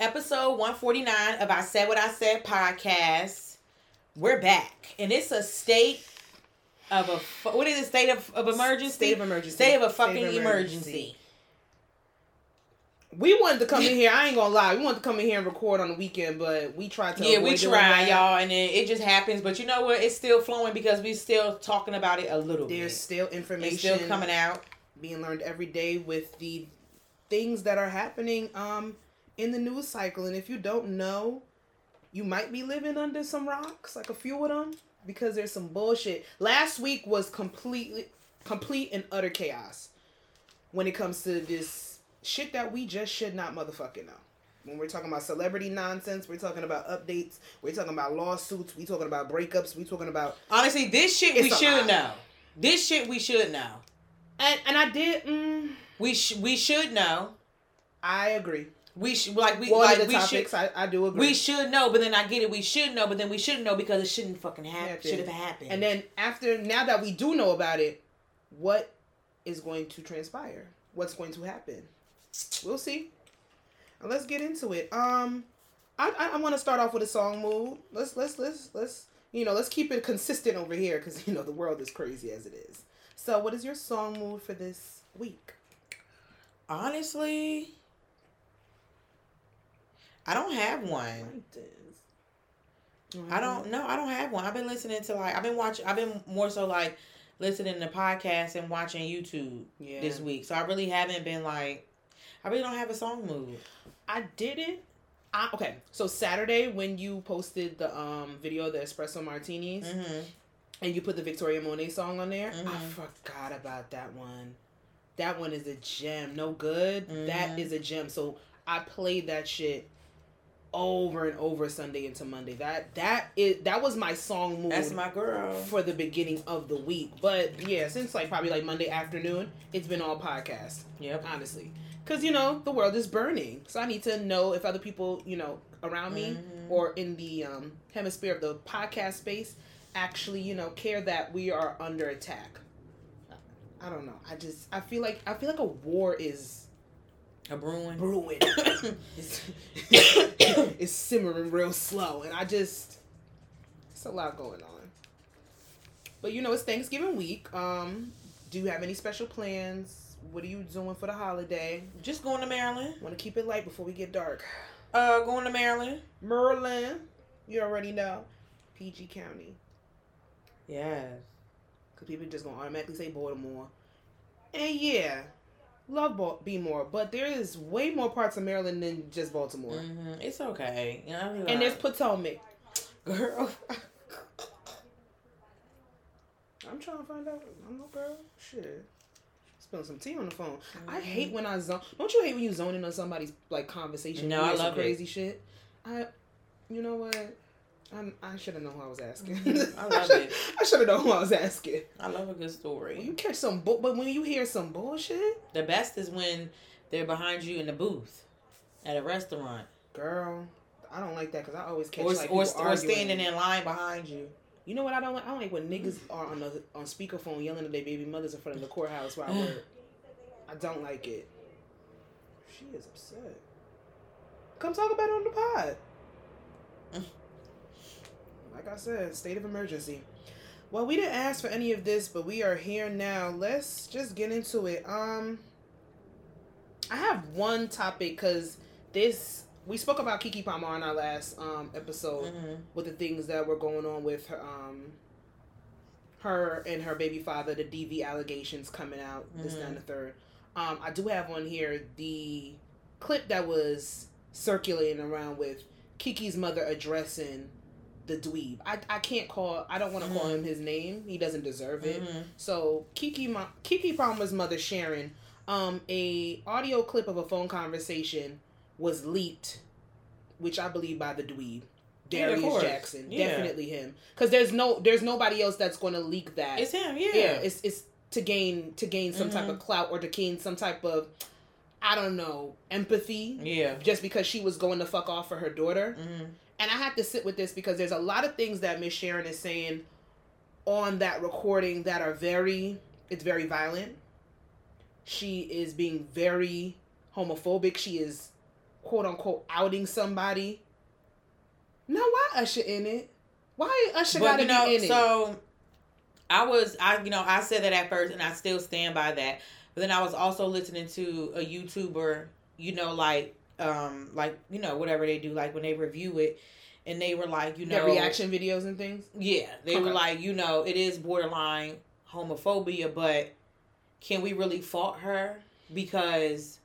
episode 149 of I Said What I Said podcast. We're back. And it's a state of a, what is it, state of, of emergency? State of emergency. State of a fucking of emergency. emergency. We wanted to come in here. I ain't gonna lie. We wanted to come in here and record on the weekend, but we tried to. Yeah, we try, y'all, and then it just happens. But you know what? It's still flowing because we're still talking about it a little bit. There's bit. still information It's still coming out. being learned every day with the things that are happening um in the news cycle. And if you don't know, you might be living under some rocks, like a few of them, because there's some bullshit. Last week was completely complete and utter chaos when it comes to this shit that we just should not motherfucking know. When we're talking about celebrity nonsense, we're talking about updates, we're talking about lawsuits, we're talking about breakups, we're talking about Honestly, this shit we should lot. know. This shit we should know. and and I did mm, We sh- we should know. I agree. We should like we One like we topics should I, I do agree. we should know, but then I get it. We should know, but then we shouldn't know because it shouldn't fucking happen. Happen. Should have happened. And then after now that we do know about it, what is going to transpire? What's going to happen? We'll see. Now let's get into it. Um, I I, I want to start off with a song mood. Let's let's let's let's you know let's keep it consistent over here because you know the world is crazy as it is. So what is your song mood for this week? honestly, I don't have one. I don't know. I don't have one. I've been listening to like I've been watching. I've been more so like listening to podcasts and watching YouTube Yeah. this week. So I really haven't been like. I really don't have a song mood. I didn't. I, okay, so Saturday when you posted the um video of the espresso martinis Mm-hmm. and you put the Victoria Monet song on there, I Mhm. forgot about that one. That one is a gem. No good. That Mhm. is a gem. So I played that shit over and over Sunday into Monday. That that is that was my song mood That's my girl. for the beginning of the week. But yeah, since like probably like Monday afternoon, it's been all podcast Yep. honestly because you know the world is burning so i need to know if other people you know around me Mhm. or in the um, hemisphere of the podcast space actually you know care that we are under attack i don't know i just i feel like i feel like a war is A brewing. brewing it's, it's simmering real slow and i just it's a lot going on but you know it's thanksgiving week um do you have any special plans what are you doing for the holiday Just going to Maryland. Want to keep it light before we get dark. Uh, going to Maryland. Maryland. you already know. PG County. Yes. Because people just to automatically say Baltimore. And yeah, love Bal- be more, but there is way more parts of Maryland than just Baltimore. hmm It's okay. You know, I mean, And there's Potomac. girl. I'm trying to find out. I'm no girl. Shit. Spilling some tea on the phone. I Mhm. hate when I zone. Don't you hate when you zone in on somebody's like conversation? No, I love it. crazy shit. I, you know what? I'm, I should have known who I was asking. Mhm. I love should- it. I should have known who I was asking. I love a good When you catch some, bu- but when you hear some bullshit, The best is when they're behind you in the booth at a restaurant, girl, I don't like that because I always catch or like or, or standing in line behind you. You know what I don't like? I don't like when niggas are on the on speakerphone yelling at their baby mothers in front of the courthouse while I work. I don't like it. She is upset. Come talk about it on the pod. Like I said, state of emergency. Well, we didn't ask for any of this, but we are here now. Let's just get into it. Um, I have one topic because this we spoke about Keke Palmer on our last um episode hmm with the things that were going on with her, um, her and her baby father, the DV allegations coming out, this, that, and the third. Um, I do have on here the clip that was circulating around with Keke's mother addressing the dweeb. I, I can't call, I don't want to call Mhm. him his name. He doesn't deserve it. hmm So Keke Mo- Keke Palmer's mother Sharon, um, a audio clip of a phone conversation was leaked, which I believe by the dweeb. Darius course. Jackson, Yeah. definitely him, because there's no there's nobody else that's going to leak that. It's him. Yeah. yeah, it's it's to gain to gain some type Mhm. of clout or to gain some type of I don't know empathy, yeah. just because she was going to fuck off for her daughter. hmm And I have to sit with this because there's a lot of things that Miss Sharon is saying on that recording that are very it's very violent. She is being very homophobic. She is quote unquote outing somebody. Now why Usher in it? Why Usher got to know, be in it? So I was I you know I said that at first and I still stand by that. But then I was also listening to a YouTuber, you know, like um like you know whatever they do like when they review it and they were like you know Their reaction videos and things. Yeah, they Okay. were like you know it is borderline homophobia, but can we really fault her because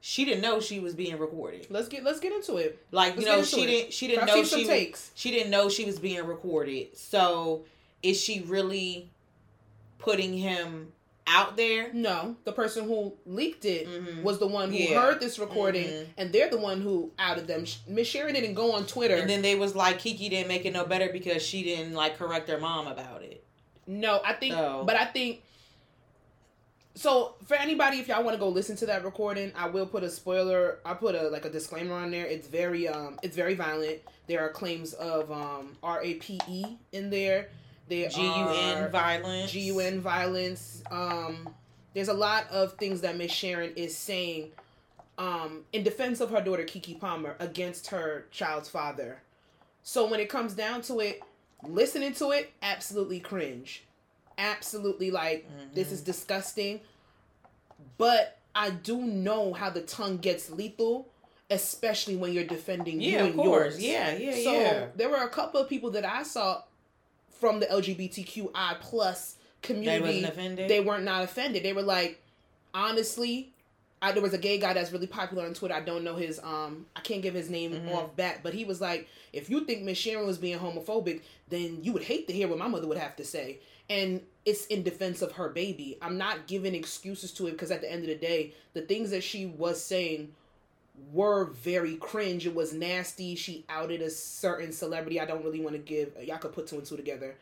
she didn't know she was being recorded? Let's get let's get into it. Like Let's you know she it. didn't she didn't I've know she was, takes. she didn't know she was being recorded. So is she really putting him out there? No, the person who leaked it Mhm. was the one who Yeah. heard this recording, Mhm. and they're the one who outed them. Miss Sharon didn't go on Twitter. And then they was like Keke didn't make it no better because she didn't like correct her mom about it. no, I think, So- but I think. So for anybody, if y'all want to go listen to that recording, I will put a spoiler. I put a like a disclaimer on there. It's very um, it's very violent. There are claims of um R A P E in there. There G U N are- violence. GUN violence. Um, there's a lot of things that Miss Sharon is saying um, in defense of her daughter Keke Palmer against her child's father. So when it comes down to it, listening to it, absolutely cringe. Absolutely like this Mm-hmm. is disgusting. But I do know how the tongue gets lethal, especially when you're defending you Yeah, and of course. yours. Yeah, yeah, So yeah. there were a couple of people that I saw from the LGBTQI plus They community. offended. They weren't not offended. They were like, honestly, I, there was a gay guy that's really popular on Twitter. I don't know his um, I can't give his name Mhm. off bat, but he was like, if you think Miss Sharon was being homophobic, then you would hate to hear what my mother would have to say. And it's in defense of her baby. I'm not giving excuses to it because at the end of the day, the things that she was saying were very cringe. It was nasty. She outed a certain celebrity. I don't really want to give. Y'all could put two and two together.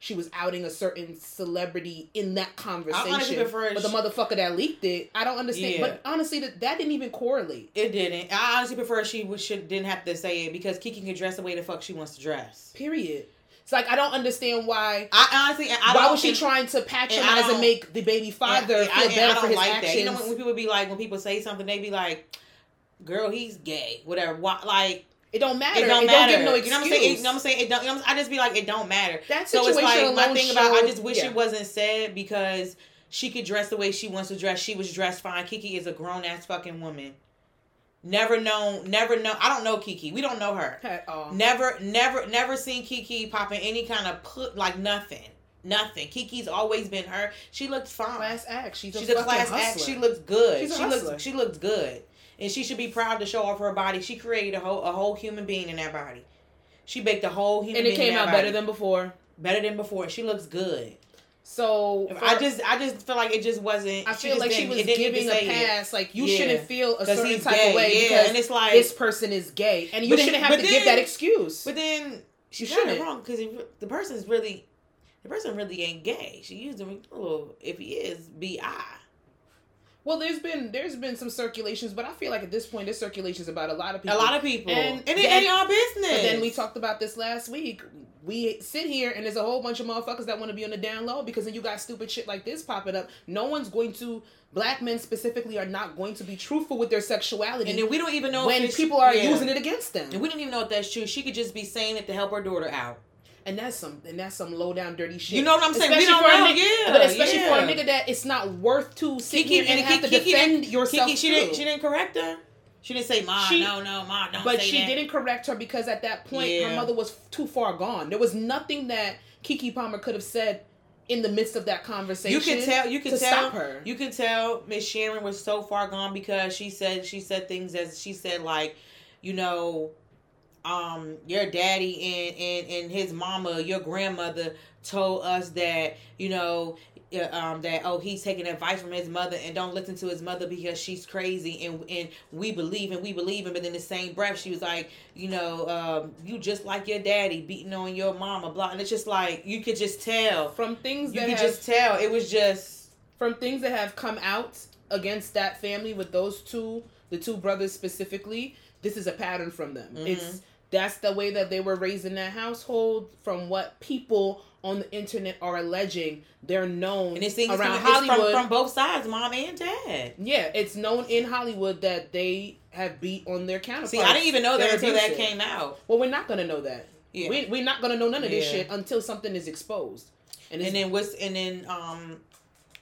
She was outing a certain celebrity in that conversation. prefer but the motherfucker that leaked it, I don't understand. Yeah. But honestly, that that didn't even correlate. It didn't. I honestly prefer she should didn't have to say it because Keke can dress the way the fuck she wants to dress. Period. It's like I don't understand why. I honestly, I why was she and- trying to patronize and, don't- make the baby father and- feel and better I for don't his like actions? that. You know when, when people be like, when people say something, they be like, "Girl, he's gay," whatever. Why, like it don't matter. it don't it matter. Don't give no you know what I'm saying? It, you know what I'm saying? It don't. You know I'm- just be like, it don't matter. That So it's like my thing about. I just wish yeah. it wasn't said because she could dress the way she wants to dress. She was dressed fine. Keke is a grown ass fucking woman. Never known. Never know. I don't know Keke. We don't know her. At all. Never, never, never seen Keke popping any kind of put like nothing. Nothing. Keke's always been her. She looks fine. class act. She's a, She's a class act. She looks good. She hustler. looks she looks good. And she should be proud to show off her body. She created a whole a whole human being in that body. She baked a whole human being. and it came out better than before. better than before. She looks good. So I just I just feel like it just wasn't. I feel like she was it didn't need to giving a say it. pass. Like you Yeah. shouldn't feel a certain type gay, of way yeah, because and it's like- this person is gay, and you then- shouldn't have to give that excuse. But then she got it shouldn't. wrong because the person's really the person really ain't gay. She used him. Oh, if he is, bi. Well, there's been there's been some circulations, but I feel like at this point, there's circulations about a lot of people. A lot of people, And and, it then- ain't our business. But then we talked about this last week. We sit here and there's a whole bunch of motherfuckers that want to be on the down low because then you got stupid shit like this popping up. No one's going to. Black men specifically are not going to be truthful with their sexuality and then we don't even know when if people are yeah. using it against them. And we don't even know if that's true. She could just be saying it to help her daughter out. And that's some and that's some low down dirty shit. You know what I'm saying? We don't for a know. nigga- Yeah, but especially yeah. for a nigga that it's not worth to sit Keke here and have to Keke defend didn't- yourself. Keke, she too. didn't. She didn't correct her. She didn't say, "Ma, She- no, no, ma, don't but she that." didn't correct her because at that point Yeah. her mother was too far gone. There was nothing that Keke Palmer could have said in the midst of that conversation. You can tell. You can tell. her. You can tell Miss Sharon was so far gone because she said she said things as she said like, you know, um, your daddy and and and his mama, your grandmother told us that you know. Um, that oh he's taking advice from his mother and don't listen to his mother because she's crazy and and we believe and we believe him. But in the same breath she was like you know um, you just like your daddy beating on your mama blah. And it's just like you could just tell. From things you that could have, just tell. It was just from things that have come out against that family with those two, the two brothers specifically, this is a pattern from them. Mhm. It's that's the way that they were raised in that household. From what people on the internet are alleging, they're known And it seems around from, Hollywood. from, from both sides, mom and dad. yeah, it's known in Hollywood that they have beat on their counterparts. See, I didn't even know that until that came out. Well, we're not gonna know that. Yeah. We, we're not gonna know none of this Yeah. shit until something is exposed. And, And then what's and then um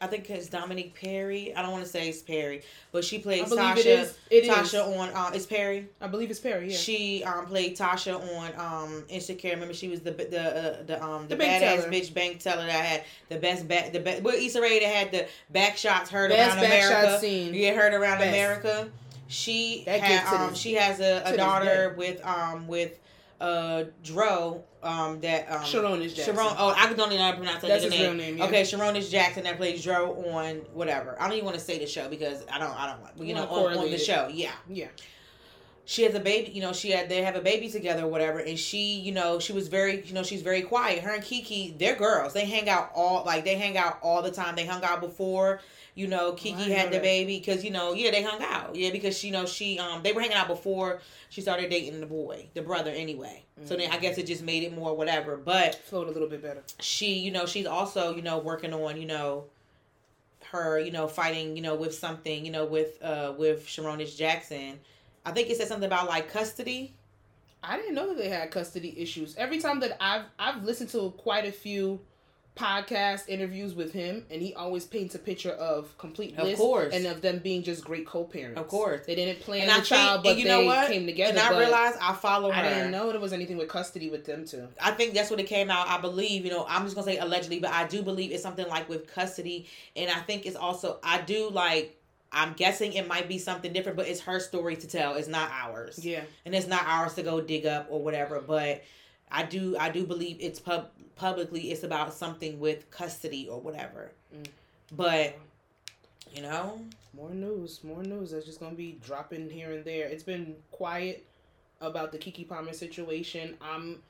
I think it's Dominique Perry. I don't want to say it's Perry, but she played I Tasha. it is. It is. Tasha on uh, it's Perry. I believe it's Perry. Yeah. She um played Tasha on um Insecure. Remember she was the the uh, the um the, The badass teller. bitch bank teller that had the best back the best. Well, Issa Rae that had the back shots heard Best around back shot America. scene. You heard around Best. America. She That had um she has a, a daughter with um with uh Dro um that um Sarunas Jackson. Sharon, oh, I don't even know how to pronounce that That's his name. real name, yeah. Okay, Jackson that plays Dro on whatever. I don't even want to say the show because I don't, I don't want you know, on, on the show. Yeah, Yeah. she has a baby. You know, she had they have a baby together, or whatever. And she, you know, she was very, you know, she's very quiet. Her and Keke, they're girls. They hang out all like they hang out all the time. They hung out before. You know, Keke Oh, didn't had know the baby because you know, yeah, they hung out. Yeah, because you know she um they were hanging out before she started dating the boy, the brother anyway. So then I guess it just made it more whatever. But Flowed a little bit better. she, you know, she's also, you know, working on, you know, her, you know, fighting, you know, with something, you know, with uh with Sarunas Jackson. I think it said something about like custody. I didn't know that they had custody issues. Every time that I've I've listened to quite a few podcast interviews with him, and he always paints a picture of complete Of bliss course. and of them being just great co-parents. Of course. they didn't plan And the I think, child, but and you they know what? came together. and I realized I follow her. I didn't know there was anything with custody with them too. I think that's what it came out. I believe, you know, I'm just gonna say allegedly, but I do believe it's something like with custody, and I think it's also I do like. I'm guessing it might be something different, but it's her story to tell. It's not ours. Yeah, and it's not ours to go dig up or whatever but i do i do believe it's pub publicly it's about something with custody or whatever Mm. but you know more news, more news. That's just gonna be dropping here and there. It's been quiet about the Keke Palmer situation. Um,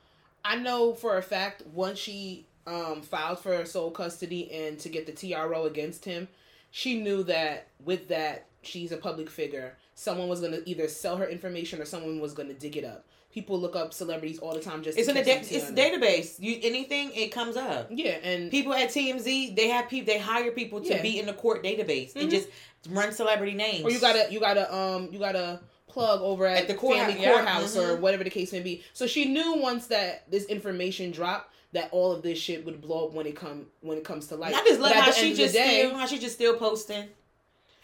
I know for a fact once she um filed for sole custody and to get the TRO against him, she knew that with that she's a public figure. Someone was gonna either sell her information or someone was gonna dig it up. People look up celebrities all the time just. it's to in catch da- it's a tea on them. database you anything it comes up Yeah, and people at tmz they have people they hire people to Yeah. be in the court database Mhm. and just run celebrity names or you gotta you gotta um you gotta plug over at, At the courthouse, family yeah, courthouse or mhm. whatever the case may be. So she knew once that this information dropped that all of this shit would blow up when it come when it comes to light. i just love how she end of the just day- still how she just still posting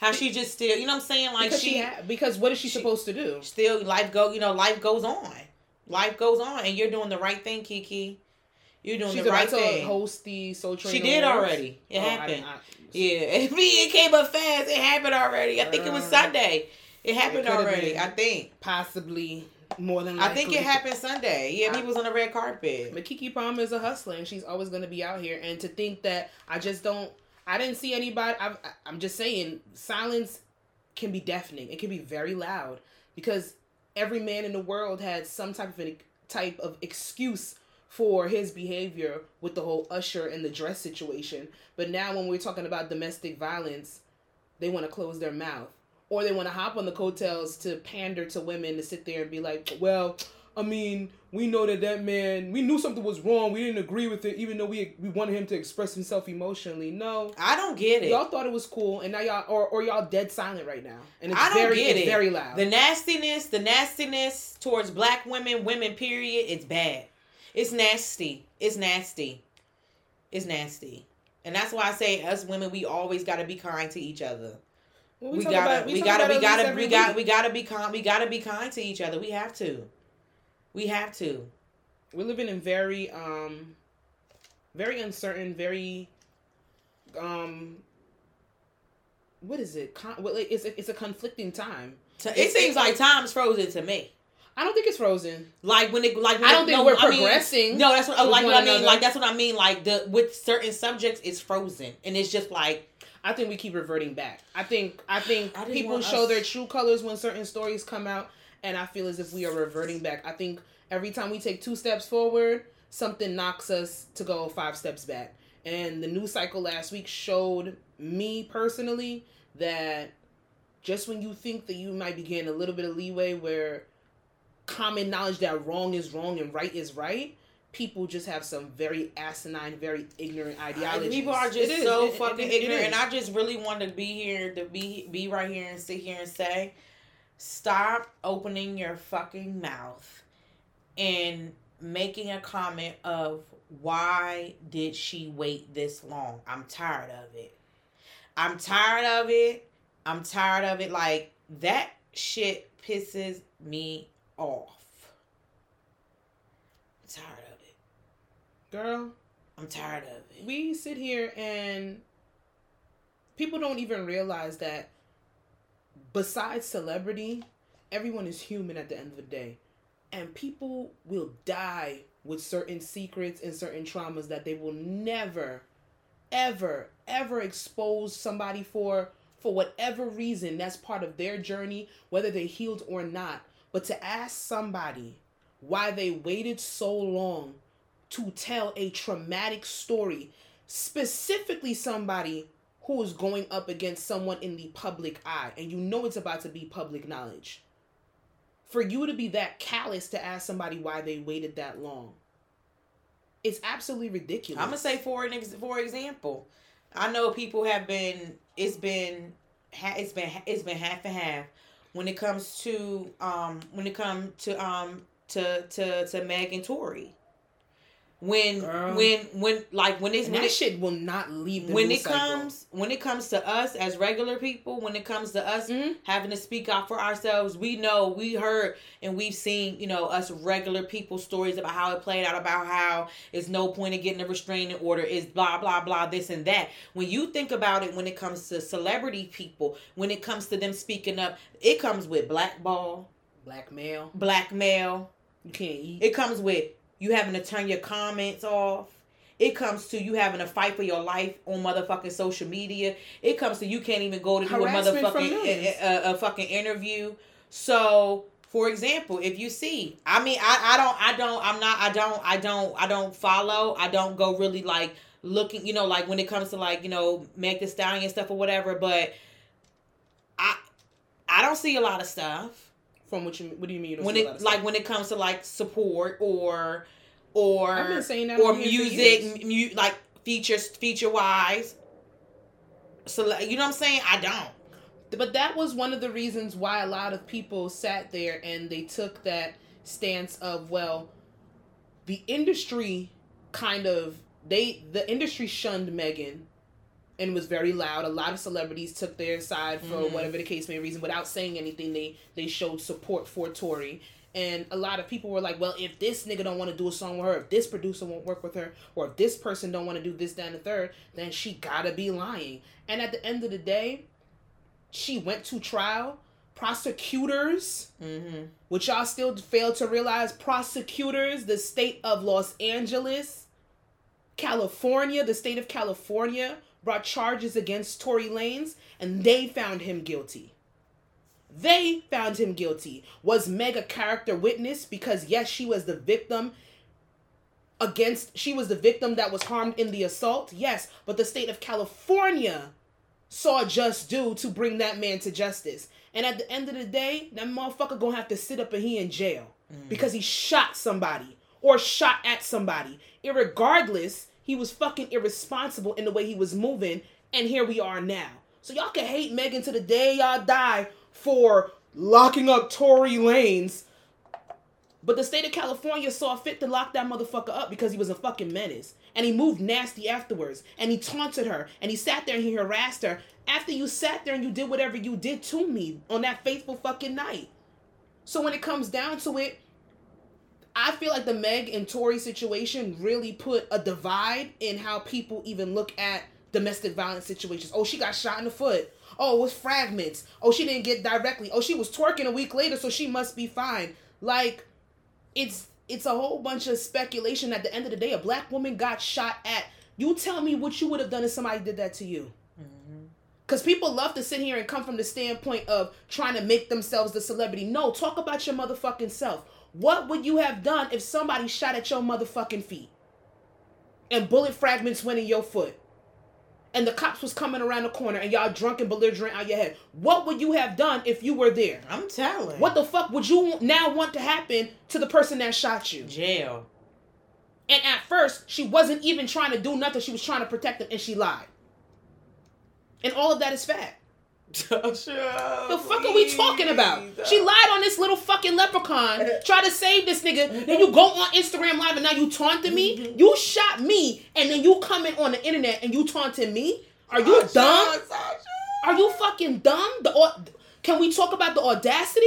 how she just still you know what i'm saying? Like because she, she, ha- because what is she, she- supposed to do? still life go you know life goes on. Life goes on and you're doing the right thing kiki. You're doing She's the about right to thing. host the Soul Train. she did Awards. already. It Oh, happened. didn't- I- yeah. It, it came up fast. It happened already. I think it was Uh, sunday. It happened could've already i think. Possibly more than i think it happened sunday. Yeah I- he was on the red carpet. But Keke Palmer is a hustler, and she's always going to be out here. And to think that I just don't, I didn't see anybody. I've, I'm just saying, silence can be deafening. It can be very loud because every man in the world had some type of an, type of excuse for his behavior with the whole Usher and the dress situation. But now, when we're talking about domestic violence, they want to close their mouth. Or they want to hop on the coattails to pander to women to sit there and be like, well, I mean, we know that that man, we knew something was wrong. We didn't agree with it, even though we we wanted him to express himself emotionally. No, i don't get it y'all thought it was cool, and now y'all or, or y'all dead silent right now, and it's I don't very get it's it. very loud. The nastiness, the nastiness towards black women, women, period, it's bad. It's nasty. It's nasty. It's nasty. And that's why I say us women, we always gotta be kind to each other. Well, We, talk gotta, about- we, talk gotta, we gotta, we got, week. we gotta be kind. We gotta be kind to each other. We have to. We have to. We're living in very um, very uncertain, very um, what is it? Con- well, it's a, it's a conflicting time. So it It's- seems like time's frozen to me. I don't think it's frozen. Like when it, like when I don't think no, we're I mean- progressing. no, that's what like what I mean. another. Like that's what I mean. Like the with certain subjects, it's frozen, and it's just like I think we keep reverting back. I think I think I people show us- their true colors when certain stories come out, and I feel as if we are reverting back. I think every time we take two steps forward, something knocks us to go five steps back. And the news cycle last week showed me personally that just when you think that you might be getting a little bit of leeway where common knowledge that wrong is wrong and right is right, people just have some very asinine, very ignorant ideologies. People are just so It- fucking it- it ignorant, and I just really want to be here to be be right here and sit here and say stop opening your fucking mouth and making a comment of why did she wait this long? I'm tired of it. I'm tired of it. I'm tired of it. Like that shit pisses me off. I'm tired of it. Girl, I'm tired of it. we sit here and people don't even realize that besides celebrity, everyone is human at the end of the day. And people will die with certain secrets and certain traumas that they will never, ever, ever expose somebody for for whatever reason that's part of their journey, whether they healed or not. But to ask somebody why they waited so long to tell a traumatic story, specifically somebody who is going up against someone in the public eye, and you know it's about to be public knowledge. For you to be that callous to ask somebody why they waited that long, it's absolutely ridiculous. I'm gonna say for an ex- for example, I know people have been. It's been. It's been. It's been half and half when it comes to um when it comes to um to to to Meg and Tory. When Girl. when when like when it's and when that it, shit will not leave when it cycle. comes when it comes to us as regular people when it comes to us Mhm. having to speak out for ourselves we know we heard and we've seen you know us regular people stories about how it played out about how it's no point in getting a restraining order is blah blah blah this and that when you think about it when it comes to celebrity people when it comes to them speaking up it comes with blackball blackmail, blackmail you can't eat. it comes with you having to turn your comments off. It comes to you having to fight for your life on motherfucking social media. It comes to you can't even go to do a Harassment motherfucking a, a, eh, eh, uh, a fucking interview. So, for example, if you see, I mean, I, I don't, I don't, I'm not, I don't, I don't, I don't follow. I don't go really like looking, you know, like when it comes to like you know Meg Thee Stallion stuff or whatever. But I, I don't see a lot of stuff From what you what do you mean? You when see a lot it like when it comes to like support or or I've been saying that or on here for years. music mu- like features feature wise so you know what i'm saying i don't But that was one of the reasons why a lot of people sat there and they took that stance of well, the industry kind of they the industry shunned Megan and was very loud. A lot of celebrities took their side for Mhm. whatever the case may reason without saying anything. They they showed support for Tory. And a lot of people were like, well, if this nigga don't want to do a song with her, if this producer won't work with her, or if this person don't want to do this, that, and the third, then she gotta be lying. And at the end of the day, she went to trial. Prosecutors, mm-hmm. which y'all still fail to realize, prosecutors, the state of Los Angeles, California, the state of California brought charges against Tory Lanez and they found him guilty. They found him guilty. Was Meg a character witness? Because yes, she was the victim against she was the victim that was harmed in the assault. Yes, but the state of California saw just due to bring that man to justice. And at the end of the day, that motherfucker gonna have to sit up and he in jail mm. because he shot somebody or shot at somebody. Irregardless, he was fucking irresponsible in the way he was moving, and here we are now. So y'all can hate Megan to the day y'all die for locking up Tory Lanez. But the state of California saw fit to lock that motherfucker up because he was a fucking menace. And he moved nasty afterwards. And he taunted her. And he sat there and he harassed her. After you sat there and you did whatever you did to me on that faithful fucking night. So when it comes down to it, I feel like the Meg and Tory situation really put a divide in how people even look at domestic violence situations. Oh, she got shot in the foot. Oh, it was fragments. Oh, she didn't get directly. Oh, she was twerking a week later, so she must be fine. Like, it's it's a whole bunch of speculation. At the end of the day, a black woman got shot at. You tell me what you would have done if somebody did that to you. Mm-hmm. Because people love to sit here and come from the standpoint of trying to make themselves the celebrity. No, talk about your motherfucking self. What would you have done if somebody shot at your motherfucking feet? And bullet fragments went in your foot. And the cops was coming around the corner and y'all drunk and belligerent out your head. What would you have done if you were there? i'm telling What the fuck would you now want to happen to the person that shot you? jail And at first, she wasn't even trying to do nothing. She was trying to protect him and she lied. And all of that is fact. The fuck are we talking about? She lied on this little fucking leprechaun, try to save this nigga. Then you go on Instagram Live and now you taunting me. Mm-hmm. You shot me, and then you coming on the internet and you taunting me. Are you dumb? Are you fucking dumb? The can we talk about the audacity?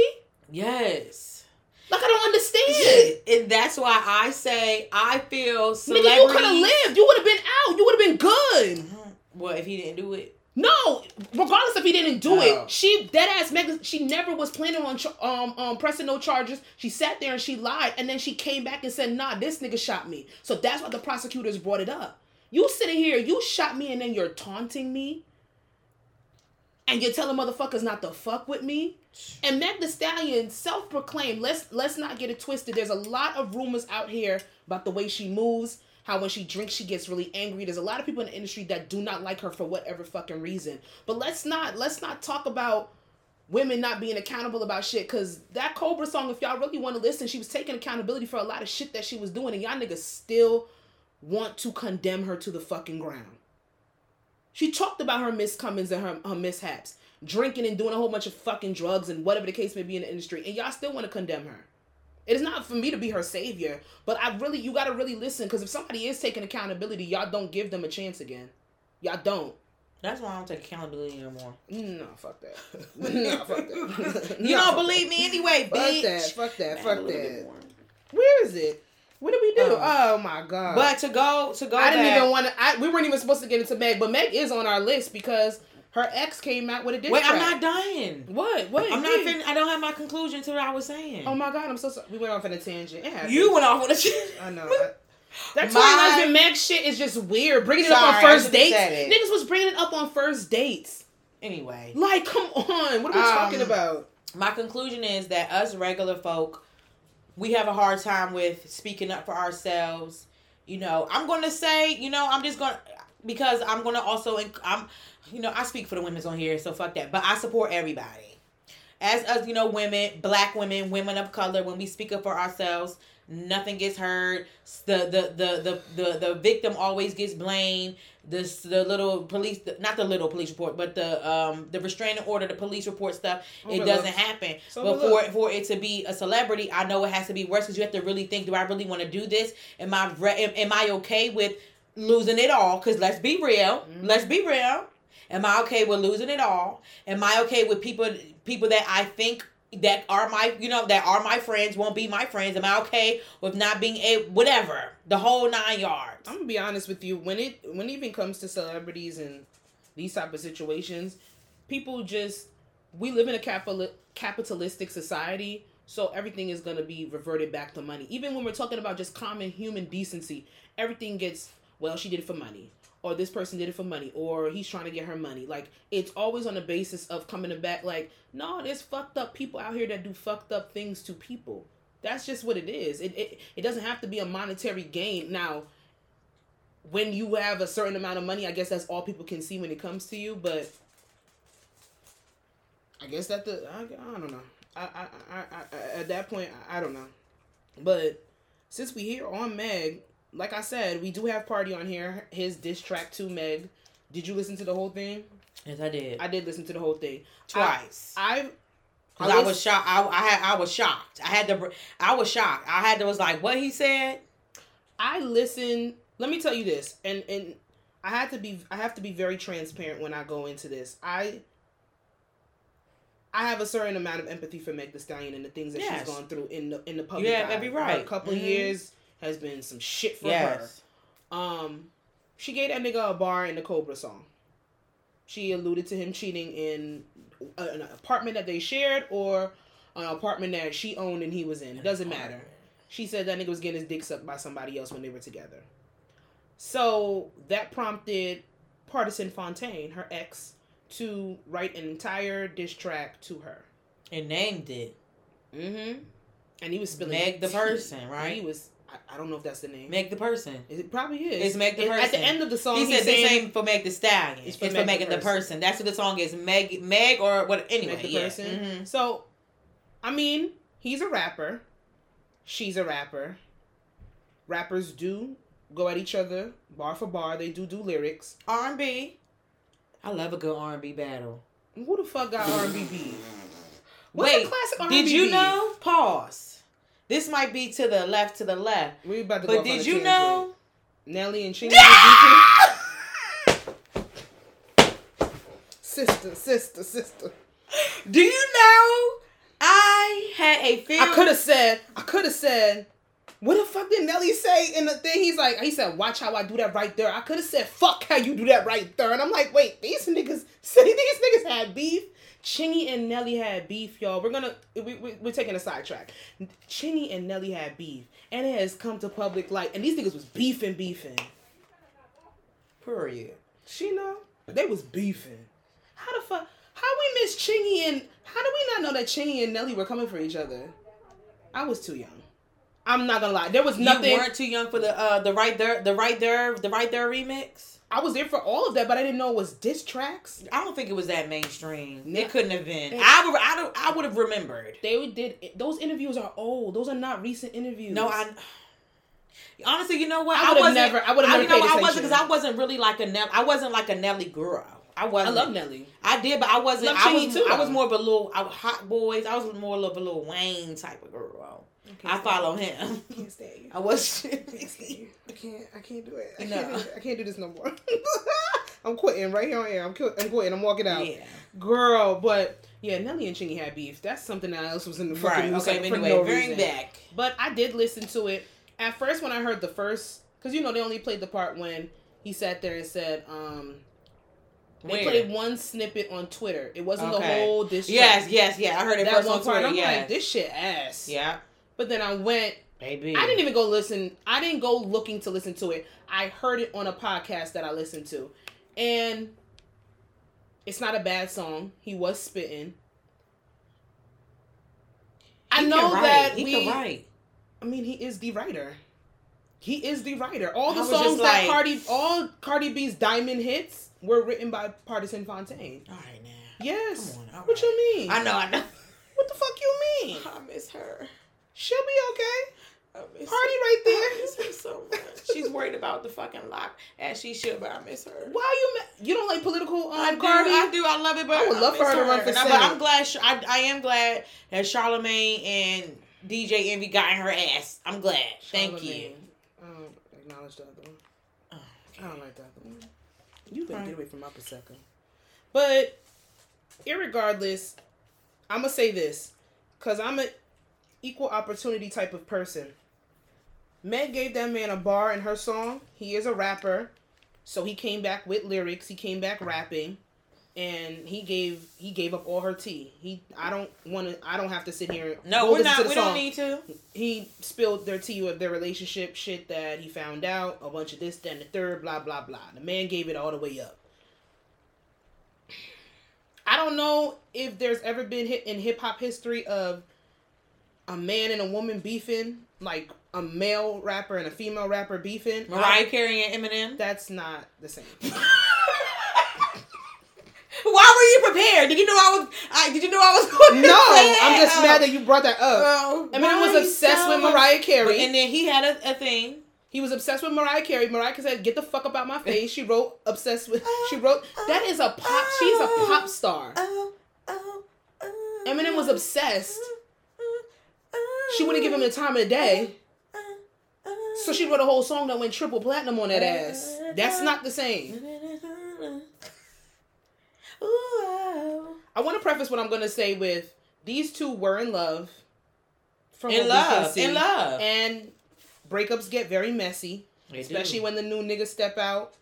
Yes. Like I don't understand. and that's why I say I feel celebrity. Nigga, you could have lived. You would have been out. You would have been good. Mm-hmm. If he didn't do it? No, regardless if he didn't do it, she dead ass Meg. She never was planning on um um pressing no charges. She sat there and she lied, and then she came back and said, "Nah, this nigga shot me." So that's why the prosecutors brought it up. You sitting here, you shot me, and then you're taunting me, and you're telling motherfuckers not to fuck with me. And Meg Thee Stallion, self-proclaimed. Let's let's not get it twisted. There's a lot of rumors out here about the way she moves how when she drinks she gets really angry. There's a lot of people in the industry that do not like her for whatever fucking reason. But let's not let's not talk about women not being accountable about shit because that Cobra song, if y'all really want to listen, she was taking accountability for a lot of shit that she was doing, and y'all niggas still want to condemn her to the fucking ground. She talked about her miscomings and her, her mishaps, drinking and doing a whole bunch of fucking drugs and whatever the case may be in the industry, and y'all still want to condemn her. It is not for me to be her savior, but I really, you gotta really listen because if somebody is taking accountability, y'all don't give them a chance again. Y'all don't. That's why I don't take accountability anymore. No, fuck that. no, fuck that. you no, don't believe me anyway, bitch. fuck. That, fuck that. Fuck that. Where is it? What did we do? Um, oh my god! But to go to go, I didn't even want to. We weren't even supposed to get into Meg, but Meg is on our list because her ex came out with a diss Wait, track. I'm not dying. What? What? I'm not. Fin- I don't have my conclusion to what I was saying. Oh my god, I'm so sorry. We went off on a tangent. Yeah. You went off on a tangent. I know. I, that my husband Meg shit is just weird. Bringing it up on first dates. Niggas was bringing it up on first dates. Anyway, like, come on. What are we um, talking about? My conclusion is that us regular folk, we have a hard time with speaking up for ourselves. You know, I'm going to say, you know, I'm just going to because I'm going to also I'm you know, I speak for the women's on here, so fuck that. But I support everybody. As us, you know, women, black women, women of color, when we speak up for ourselves, nothing gets heard. The the the the the, the victim always gets blamed. This the little police, not the little police report, but the um the restraining order, the police report stuff. it doesn't happen. So but for for it to be a celebrity, I know it has to be worse because you have to really think: Do I really want to do this? Am I am, am I okay with losing it all? Because let's be real. Mm-hmm. Let's be real Am I okay with losing it all? Am I okay with people people that I think that are my you know that are my friends won't be my friends? Am I okay with not being a whatever the whole nine yards? I'm gonna be honest with you when it when it even comes to celebrities and these type of situations, people just we live in a capital capitalistic society. So everything is gonna be reverted back to money. Even when we're talking about just common human decency, everything gets well. She did it for money or this person did it for money or he's trying to get her money. Like it's always on the basis of coming back like no there's fucked up people out here that do fucked up things to people. That's just what it is. It, it, it doesn't have to be a monetary gain. Now when you have a certain amount of money i guess that's all people can see when it comes to you but i guess that the i, I don't know. I, I, I, I at that point I, I don't know. But since we here on meg like I said, we do have Pardi on here. His diss track to Meg. Did you listen to the whole thing? Yes, I did. I did listen to the whole thing twice. I, I, I was shocked. I, I had. I was shocked. I had to. I was shocked. I had to. Was like, what he said. I listened. Let me tell you this, and and I had to be. I have to be very transparent when I go into this. I. I have a certain amount of empathy for Meg Thee Stallion and the things that yes. she's gone through in the in the public. Yeah, every right. a couple mm-hmm. years has been some shit for yes. her. Um, she gave that nigga a bar in the Cobra song. She alluded to him cheating in an apartment that they shared or an apartment that she owned and he was in. Doesn't matter. She said that nigga was getting his dick sucked by somebody else when they were together. So that prompted Pardison Fontaine, her ex, to write an entire diss track to her. And named it. Mm-hmm. And he was spilling Meg the person, right? He was I, I don't know if that's the name. Meg the person. It probably is. It's Meg the person. At the end of the song, he said this ain't for Meg Thee Stallion. It's for, it's Meg, for Meg the, the person. That's what the song is. Meg, Meg, or what? Anyway, Meg the yeah. person. Mm-hmm. So, I mean, he's a rapper. She's a rapper. Rappers do go at each other bar for bar. They do do lyrics. R and B. I love a good R and B battle. Who the fuck got R and B beef? What's Wait, classic R&B did you beef? know? Pause. This might be to the left, to the left. We about to go But did you know? Nelly and Chingy was? Sister, sister, sister. Do you know? I had a film. I could have said, I could have said, what the fuck did Nelly say in the thing? He's like, he said, watch how I do that right there. I could have said, fuck how you do that right there. And I'm like, wait, these niggas, say these niggas had beef. Chingy and Nelly had beef, y'all. We're gonna, we, we, we're taking a sidetrack. Chingy and Nelly had beef. And it has come to public light. And these niggas was beefing, beefing. Period. She know? They was beefing. How the fuck? How we miss Chingy and how do we not know that Chingy and Nelly were coming for each other? I was too young. I'm not gonna lie. There was nothing. You weren't too young for the uh the right there the right there the right there remix. I was there for all of that, but I didn't know it was diss tracks. I don't think it was that mainstream. No. It couldn't have been. It- I would I don't I would have remembered. They did those interviews are old. Those are not recent interviews. No, I. Honestly, you know what? I wasn't- never- I would've I- never You know. I wasn't because I wasn't really like a Nelly. I wasn't like a Nelly girl. I I wasn't. I love Nelly. I did, but I wasn't. Love I was. too, I was more of a little I, Hot Boys. I was more of a little Wayne type of girl. I follow him. I can't stand you. I was. I can't stand. I can't. I can't do it. I, No. can't, do it. I can't do this no more. I'm quitting right here on air. I'm, I'm quitting. I'm walking out. yeah. Girl, but yeah, Nelly and Chingy had beef. That's something that else was in the fucking Right. Okay. anyway, no bring reason. back. But I did listen to it at first when I heard the first, because you know they only played the part when he sat there and said, um, they Where? played one snippet on Twitter. It wasn't the whole this. Yes. Yes. Yeah. I heard it that first one on part. Twitter. I'm yeah. like, this shit ass. yeah. But then I went. Baby. I didn't even go listen. I didn't go looking to listen to it. I heard it on a podcast that I listened to, and it's not a bad song. He was spitting. I He know that he we. can write. I mean, he is the writer. He is the writer. All the songs just that like- Cardi, all Cardi B's diamond hits were written by Pardison Fontaine. All right now. Yes. Come on, all what right. you mean? I know. I know. What the fuck you mean? I miss her. She'll be okay. I miss Party her. right I miss there. her so much. She's worried about the fucking lock, as she should, but I miss her. Why you ma- you don't like political? Um, I do, Cardi? I do, I love it, but I would love for her to run for I- But Senate. I'm glad, I, I am glad that Charlemagne and DJ Envy got in her ass. I'm glad. Thank you. I don't acknowledge the other one. Oh, I don't like the other one. You better Right. get away from my Prosecco. But, irregardless, I'm gonna say this because I'm an equal opportunity type of person. Meg gave that man a bar in her song. He is a rapper, so he came back with lyrics. He came back rapping, and he gave he gave up all her tea. He I don't want to. I don't have to sit here. No, we're not. We song don't need to. he spilled their tea of their relationship shit that he found out, a bunch of this, and the third, blah, blah, blah. The man gave it all the way up. I don't know if there's ever been hit in hip hop history of a man and a woman beefing, like a male rapper and a female rapper beefing. Mariah Carey and Eminem. that's not the same. Why were you prepared? Did you know I was? I, did you know I was going to No? I'm just Oh. mad that you brought that up. Oh, Eminem was obsessed with so- Mariah But- Carey. and then he had a, a thing. He was obsessed with Mariah Carey. Mariah Carey said, "Get the fuck up out my face." She wrote obsessed with. Oh, she wrote oh, that is a pop. She's a oh. pop star. Oh, oh, oh, Eminem was obsessed. She wouldn't give him the time of the day, so she wrote a whole song that went triple platinum on that ass. That's not the same. I want to preface what I'm going to say with these two were in love. From In what we can love, in love. and breakups get very messy. They especially do. when the new nigga step out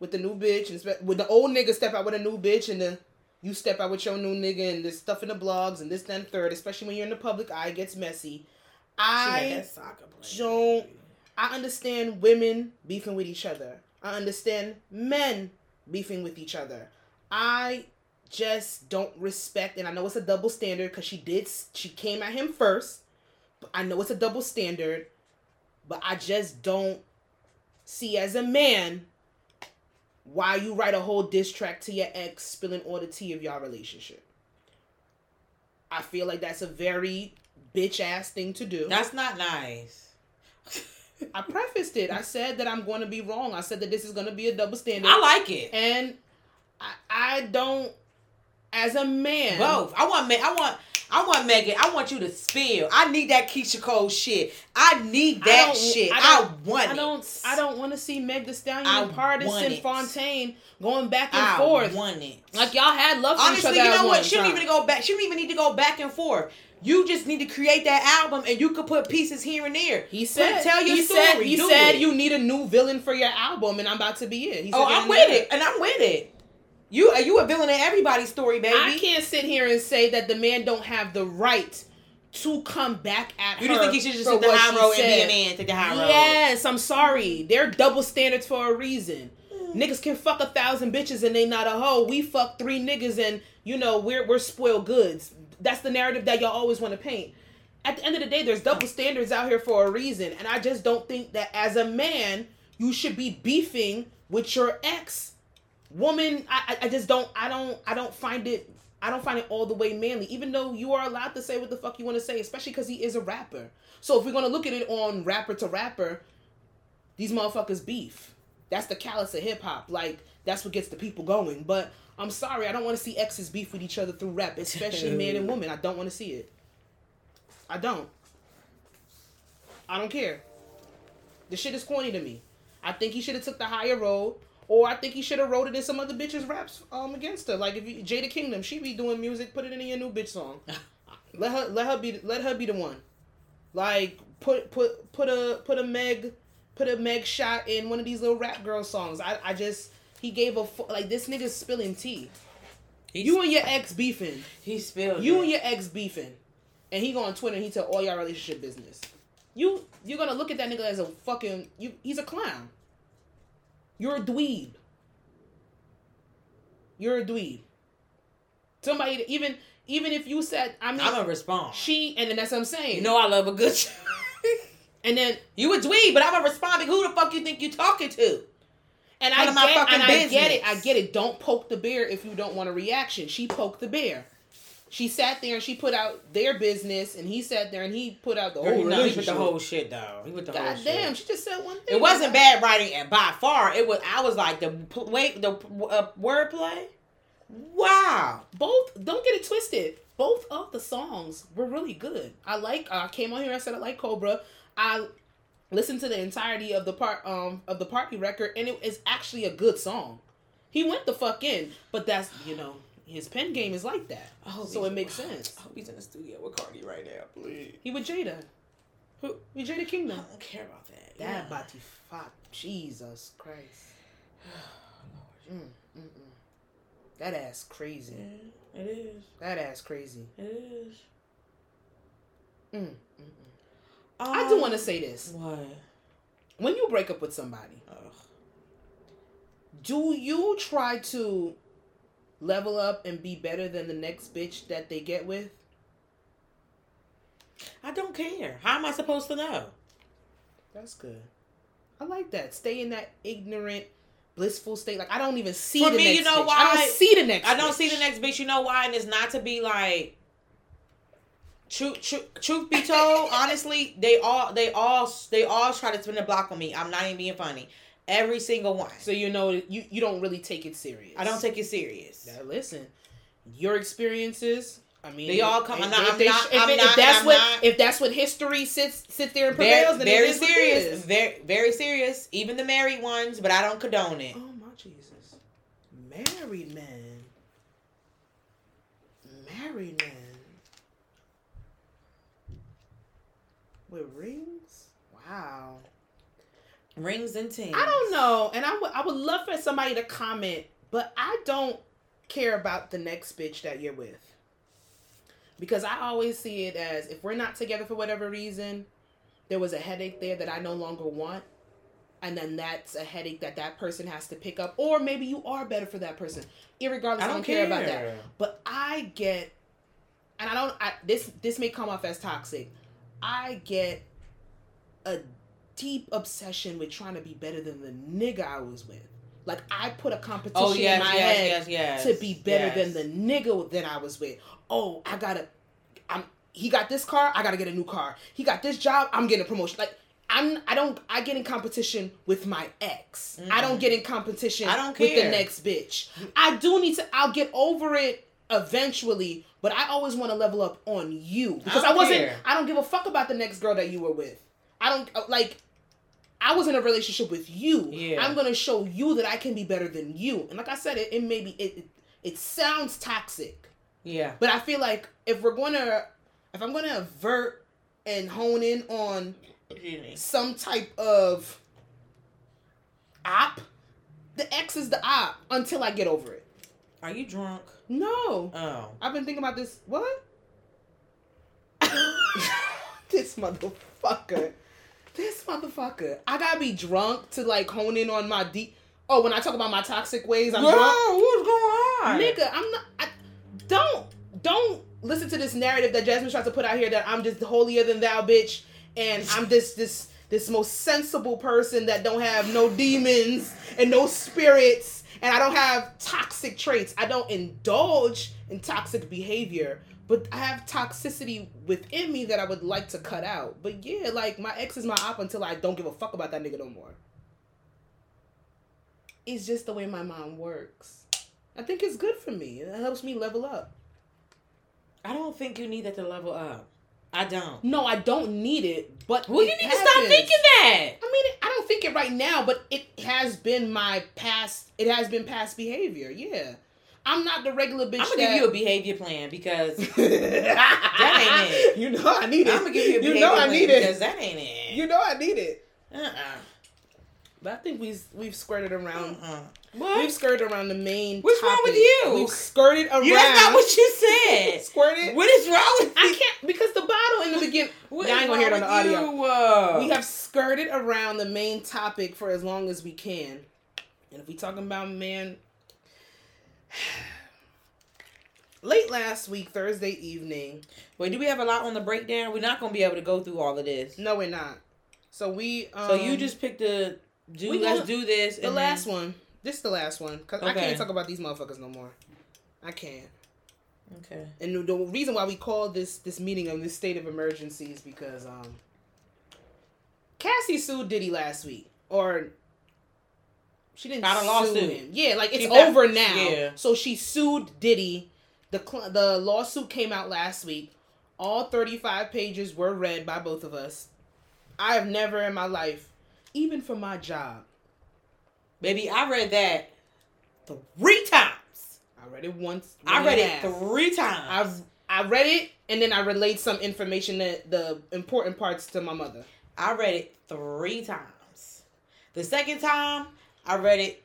with the new bitch, and spe- with the old nigga step out with a new bitch, and the you step out with your new nigga, and there's stuff in the blogs and this, then third. Especially when you're in the public eye, it gets messy. I that soccer player. don't. I understand women beefing with each other. I understand men beefing with each other. I just don't respect, and I know it's a double standard because she did. She came at him first. But I know it's a double standard, but I just don't see as a man why you write a whole diss track to your ex spilling all the tea of your relationship. I feel like that's a very bitch ass thing to do. That's not nice. I prefaced it. I said that I'm going to be wrong. I said that this is going to be a double standard. I like it. and I, I don't as a man, both. I want me. I want. I want Megan. I want you to spill. I need that Keyshia Cole shit. I need I that don't- shit. I I, want I it. don't. I don't want to see Meg Thee Stallion I and Pardison. Fontaine going back and I forth. want it. Like y'all had love for Honestly, each you know what? She don't even go back. She don't even need to go back and forth. You just need to create that album, and you could put pieces here and there. He said, tell your he story. Said, he Do said it. you need a new villain for your album, and I'm about to be it. He said Oh, I'm with it, and I'm with it. You are you a villain in everybody's story, baby. I can't sit here and say that the man don't have the right to come back at You her. just think he should just for take the what high road and be a man, take the high road. Yes, I'm sorry. They're double standards for a reason. Niggas can fuck a thousand bitches and they not a hoe. We fuck three niggas and you know we're we're spoiled goods. That's the narrative that y'all always want to paint. At the end of the day, there's double standards out here for a reason, and I just don't think that as a man you should be beefing with your ex woman. I, I- just don't. I don't. I don't find it. I don't find it all the way manly, even though you are allowed to say what the fuck you want to say, especially because he is a rapper. So if we're gonna look at it on rapper to rapper, these motherfuckers beef. That's the callous of hip hop. Like that's what gets the people going. But I'm sorry, I don't want to see exes beef with each other through rap, especially man and woman. I don't want to see it. I don't. I don't care. The shit is corny to me. I think he should have took the higher road, or I think he should have wrote it in some other bitches raps um against her. Like if you, Jada Kingdom, she be doing music, put it in your new bitch song. let her let her be let her be the one. Like put put put a put a Meg put a Meg shot in one of these little rap girl songs. I I just he gave a like this nigga's spilling tea. You and your ex beefing. he spilled. You it. and your ex beefing, and he go on Twitter and he tell all your relationship business. You you're gonna look at that nigga as a fucking you. He's a clown. You're a dweeb. You're a dweeb. Somebody even even if you said I mean I'm gonna respond. she and then that's what I'm saying. you know I love a good. and then you a dweeb, but I'm gonna respond. Because who the fuck you think you talking to? and None I get fucking and I get it. I get it. Don't poke the bear if you don't want a reaction. She poked the bear. She sat there and she put out their business, and he sat there and he put out the whole know, he relationship. the whole shit though. He with the whole God shit. damn, she just said one thing. It wasn't bad writing and by far. It was. I was like the wait the uh, wordplay. Wow. Both, don't get it twisted. Both of the songs were really good. I like. I came on here. I said I like Cobra. I listened to the entirety of the part um of the Pardi record, and it is actually a good song. He went the fuck in, but that's you know his pen game is like that. hope so it makes sense. I hope he's in the studio with Cardi right now, please. He with Jada. Who? With Jada Kingdom. I don't care about that. That Yeah. body fuck. Jesus Christ. Mm, mm, mm. That ass crazy. Yeah, it is. That ass crazy. It is. Mm, mm. I do Um, want to say this. What? When you break up with somebody, Ugh. do you try to level up and be better than the next bitch that they get with? I don't care. How am I supposed to know? That's good. I like that. Stay in that ignorant, blissful state. Like I don't even see For the me, next you know bitch. why? I don't see the next. I don't bitch. see the next bitch. You know why? And it's not to be like. Truth, truth, truth be told, honestly, they all, they all, they all try to spin the block on me. I'm not even being funny. Every single one. So you know you you don't really take it serious. I don't take it serious. Now listen, your experiences. I mean, They all come- If, I'm not- if I'm they- not- if I'm if not- that's I'm what not- if that's what history sits sits there and Very, prevails, then it very what it serious, very, very serious. Even the married ones, but I don't condone it. Oh my Jesus, married man, married man with rings. Wow. Rings and tings. I don't know, and I would I would love for somebody to comment, but I don't care about the next bitch that you're with. Because I always see it as if we're not together for whatever reason, there was a headache there that I no longer want. And then that's a headache that that person has to pick up. Or maybe you are better for that person. Irregardless, I don't, care. about that. But I get, and I don't. I, this this may come off as toxic. I get a deep obsession with trying to be better than the nigga I was with. Like I put a competition Oh yes, in my yes, head yes, yes. to be better than the nigga that I was with. Oh, I gotta. I'm. He got this car. I gotta get a new car. He got this job. I'm getting a promotion. Like I'm. I don't. I get in competition with my ex. I don't get in competition. I don't care. with the next bitch. I do need to. I'll get over it eventually, but I always want to level up on you because I I, wasn't. care. I don't give a fuck about the next girl that you were with. I don't uh, like. I was in a relationship with you. Yeah. I'm gonna show you that I can be better than you. And like I said, it, it may be it, it. It sounds toxic, Yeah. but I feel like if we're gonna, if I'm gonna avert and hone in on some type of op, the X is the op until I get over it. Are you drunk? No. Oh. I've been thinking about this. What? this motherfucker. This motherfucker. I gotta be drunk to like hone in on my deep. Oh, when I talk about my toxic ways, I'm Girl, drunk. what's going on? Nigga, I'm not. I, don't don't listen to this narrative that Jasmine tries to put out here that I'm just holier than thou, bitch, and I'm just this this most sensible person that don't have no demons and no spirits, and I don't have toxic traits. I don't indulge in toxic behavior, but I have toxicity within me that I would like to cut out. But yeah, like my ex is my op until I don't give a fuck about that nigga no more. It's just the way my mind works. I think it's good for me. It helps me level up. I don't think you need that to level up. I don't. No, I don't need it, but Well, you need to stop happens. thinking that. I mean, I don't think it right now, but it has been my past. It has been past behavior. Yeah, I'm not the regular bitch. I'm gonna that... give you a behavior plan because that ain't it. You know I need it. I'm gonna give you a You behavior know I plan need because that ain't it. You know I need it. uh-uh. But I think we've we've skirted around. Uh-uh. We've skirted around the main. What's wrong with you? We've skirted around. You, that's not what you said. Squirted. What is wrong with you? I can't because the bottle in the beginning. What Y'all is ain't gonna hear it on the audio. you? Uh, We have skirted around the main topic for as long as we can. And if we talking about man late last week, Thursday evening. Wait, do we have a lot on the breakdown? We're not gonna be able to go through all of this. No, we're not. So we um, so you just picked the do. we Let's do this. the and last then- one. This is the last one because I can't talk about these motherfuckers no more. I can't. Okay. And the, reason why we call this this meeting of this state of emergency is because um Cassie sued Diddy last week, or she didn't Got a sue lawsuit. him. Yeah, like it's She got- over now. yeah. So she sued Diddy. The cl- the lawsuit came out last week. All thirty five pages were read by both of us. I have never in my life, even for my job, Baby, I read that three times. I read it once. I read it three times. I I read it and then I relayed some information that the important parts to my mother. I read it three times. The second time, I read it.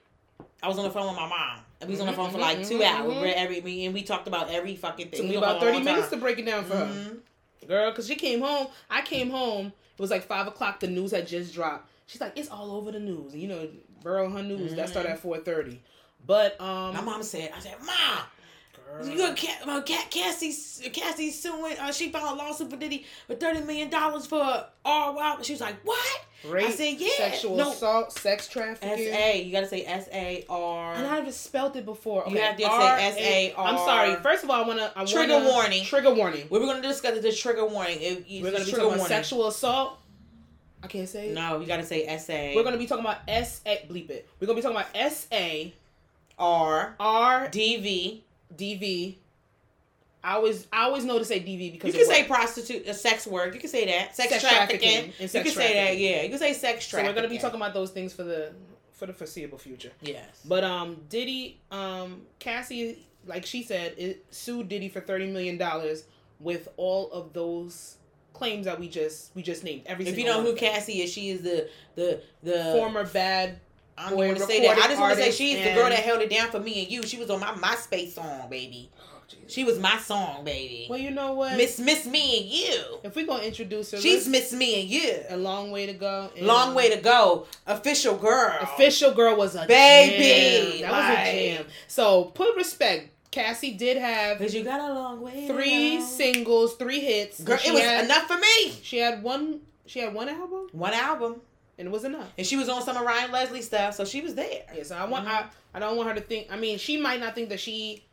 I was on the phone with my mom, and we was on the Mhm, phone for like mhm, 2 mhm, hours. Read every, and we talked about every fucking thing. took me about 30 minutes to break it down for her. Mhm. Girl, because she came home. I came home. It was like 5 o'clock. The news had just dropped. She's like, it's all over the news. You know, Burrow her news. That started at 4.30. But, um... My mom said, "I said, Mom, you got Ca- uh, Ca- Cassie, Cassie suing. Uh, she filed a lawsuit for Diddy for thirty million dollars for all wow." She was like, "What?" Rape, I said, "Yeah, sexual no." assault, sex trafficking. A. You gotta say S A R. And I've spelled it before. You Okay, have to say R- S-A-R. I'm sorry. First of all, I want to... Trigger warning. Trigger warning. We were gonna discuss the trigger warning. If, if We're going to be trigger talking about sexual assault. I can't say it. No, you gotta say S A. We're going to be talking about S-A... Bleep it. We're going to be talking about S-A... R R D V. DV. I always I always know to say DV because You can say prostitute, a sex work. You can say that. Sex, Sex trafficking. trafficking and you sex can say that. Yeah, you can say sex so trafficking. we're gonna be talking about those things for the for the foreseeable future. Yes. But um, Diddy, um, Cassie, like she said, it sued Diddy for thirty million dollars with all of those claims that we just we just named. Every If you know who. Cassie is, she is the the the former bad. I don't want to say that. I just want to say she's the girl that held it down for me and you. She was on my MySpace song, baby. Oh, she was my song, baby. Well, you know what? Miss Miss Me and You. if we're gonna introduce her, She's Miss Me and You. a long way to go. and- Long way to go. Official girl. Official girl was a Baby, jam. That was a jam. So put respect. Cassie did have Cause you got a long way. three singles, three hits. Girl, it was had- enough for me. She had one. She had one album, One album, and it was enough. and she was on some of Ryan Leslie stuff, so she was there. Yeah, so I want. Mhm. I, I don't want her to think. I mean, she might not think that she.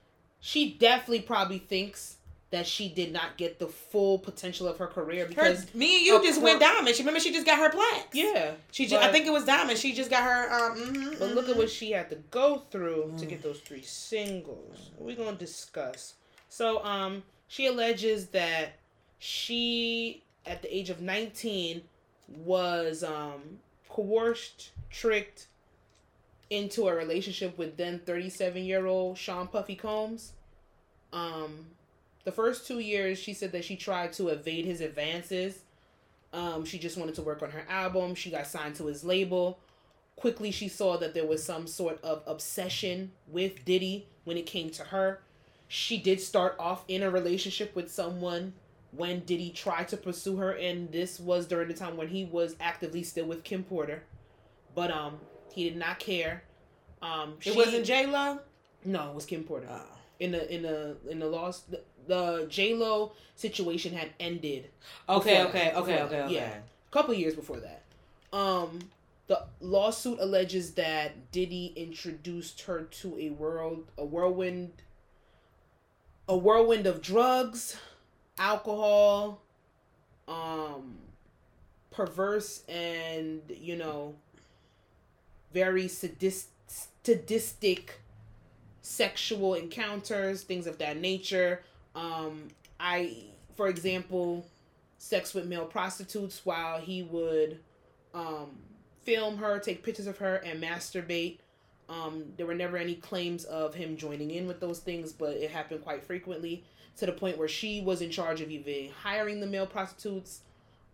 She definitely probably thinks that she did not get the full potential of her career Her, because me and you just her- went diamond. She remember she just got her plaques. yeah. She just, I think it was diamond. She just got her. Um, mhm, But look at mhm. what she had to go through to Mm. get those three singles. We're gonna discuss So, um, she alleges that she, at the age of 19, was um, coerced, tricked into a relationship with then 37 year old Sean Puffy Combs. Um, the first two years, she said that she tried to evade his advances. Um, she just wanted to work on her album. She got signed to his label. Quickly, she saw that there was some sort of obsession with Diddy when it came to her. She did start off in a relationship with someone when did he try to pursue her, and this was during the time when he was actively still with Kim Porter. But um, he did not care. Um, it wasn't J Lo. No, it was Kim Porter. Oh. In the in the in the lost the, the J Lo situation had ended. Okay, okay, okay, okay, okay. Yeah, a couple years before that. Um, the lawsuit alleges that Diddy introduced her to a world a whirlwind a whirlwind of drugs, alcohol, um perverse and, you know, very sadistic sadistic sexual encounters, things of that nature. Um, I, for example, sex with male prostitutes while he would um, film her, take pictures of her, and masturbate. Um, there were never any claims of him joining in with those things, but it happened quite frequently to the point where she was in charge of even hiring the male prostitutes.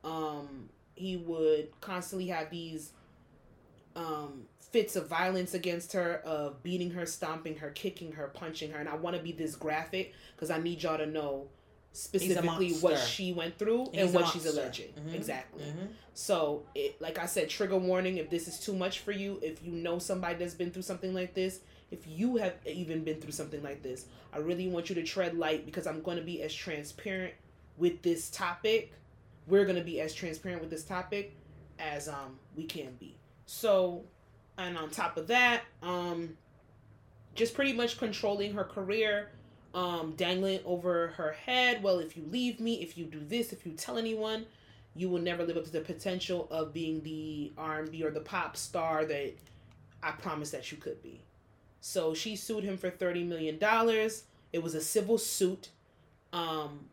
Um, he would constantly have these um, fits of violence against her, of beating her, stomping her, kicking her, punching her. And I want to be this graphic because I need y'all to know specifically what she went through He's and what she's alleging. Mm-hmm. Exactly. Mm-hmm. So, it, like I said, trigger warning if this is too much for you, if you know somebody that's been through something like this, if you have even been through something like this, I really want you to tread light because I'm going to be as transparent with this topic. We're going to be as transparent with this topic as um we can be. So and on top of that, um, just pretty much controlling her career, um, dangling over her head. Well, if you leave me, if you do this, if you tell anyone, you will never live up to the potential of being the R&B or the pop star that I promised that you could be. So she sued him for thirty million dollars. It was a civil suit. Um,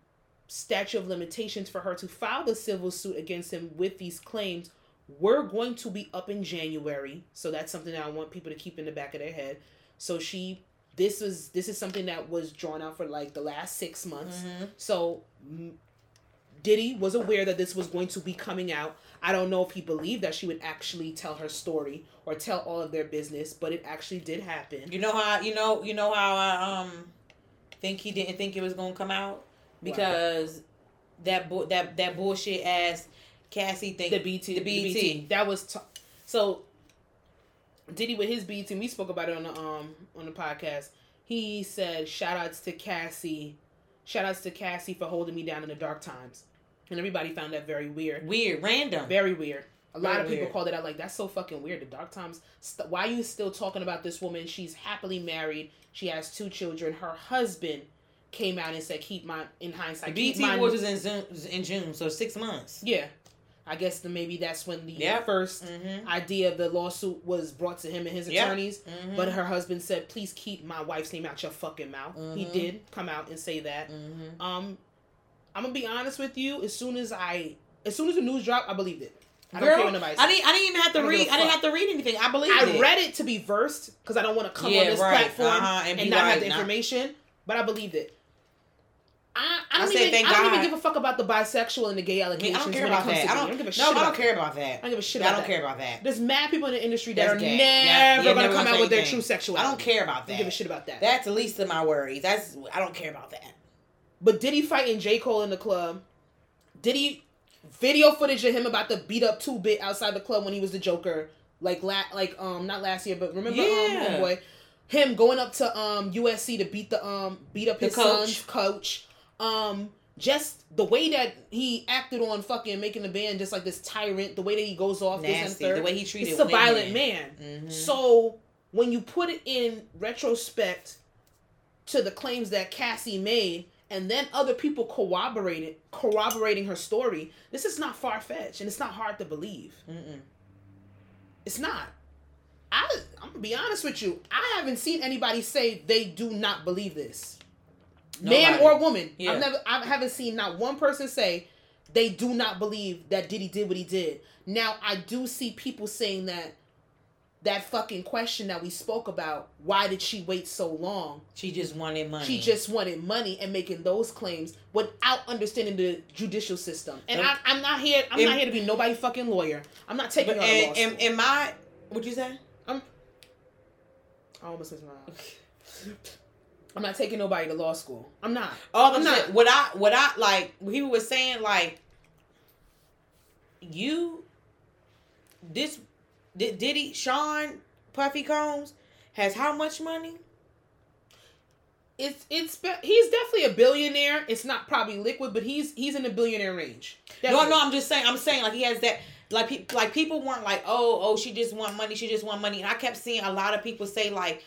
statute of limitations for her to file the civil suit against him with these claims we're going to be up in January, so that's something that I want people to keep in the back of their head. So she this was this is something that was drawn out for like the last 6 months. Mm-hmm. So Diddy was aware that this was going to be coming out. I don't know if he believed that she would actually tell her story or tell all of their business, but it actually did happen. You know how you know you know how I um think he didn't think it was going to come out because wow. that bu- that that bullshit ass Cassie think the BET the BET, the BET. that was t- so Diddy with his BET. We spoke about it on the um on the podcast. He said shout outs to Cassie, shout outs to Cassie for holding me down in the dark times, and everybody found that very weird. Weird, random, very weird. A very lot of people weird. called it out like that's so fucking weird. The dark times. St- why are you still talking about this woman? She's happily married. She has two children. Her husband came out and said, "Keep my in hindsight." The BET Awards was in June, in June, so six months. Yeah, I guess the, maybe that's when the yep. 1st mm-hmm. idea of the lawsuit was brought to him and his attorneys. Yep. Mm-hmm. But her husband said, "Please keep my wife's name out your fucking mouth." Mm-hmm. He did come out and say that. Mm-hmm. Um, I'm gonna be honest with you. As soon as I, as soon as the news dropped, I believed it. I Girl, don't care what I didn't. I didn't even have to read. I didn't have to read anything. I believe. I it. read it to be versed because I don't want to come yeah, on this right. platform uh-huh. and, and not right. have the information. But I believed it. I, I don't, I even, I don't even give a fuck about the bisexual and the gay allegations. I don't care about that. I don't, I don't, give a shit. No, I don't care about that. I don't give a shit. I don't care about that. There's mad people in the industry that That's are gay. never yeah, gonna come out with their true sexuality. I don't care about that. I don't give a shit about that. That's the least of my worries. That's I don't care about that. But did he fight in J Cole in the club? Did he video footage of him about to beat up two bit outside the club when he was the Joker? Like la- like um not last year, but remember um, yeah. um boy, him going up to um USC to beat the um beat up his coach. son's coach. Um just the way that he acted on fucking making the band just like this tyrant, the way that he goes off Nasty, this and third, the way he treated he's a violent man. Mm-hmm. So when you put it in retrospect to the claims that Cassie made, and then other people corroborated corroborating her story, this is not far fetched and it's not hard to believe. Mm-mm. It's not. I I'm gonna be honest with you. I haven't seen anybody say they do not believe this. man or woman. Yeah. I've never, I haven't seen not one person say they do not believe that Diddy did what he did. Now I do see people saying that that fucking question that we spoke about. Why did she wait so long? She just wanted money. She just wanted money and making those claims without understanding the judicial system. And. I, I'm not here. I'm Em- not here to be nobody fucking lawyer. I'm not taking But her to law and, school. and, and my what you say? i'm almost missed my. I'm not taking nobody to law school. I'm not. All I'm not. What I what I like. He was saying like, you, this, did Diddy Sean Puffy Combs has how much money? It's it's he's definitely a billionaire. It's not probably liquid, but he's he's in the billionaire range. No, Definitely. no. I'm just saying. I'm saying like he has that. Like pe- like people weren't like, oh, oh, she just want money. She just want money. And I kept seeing a lot of people say like,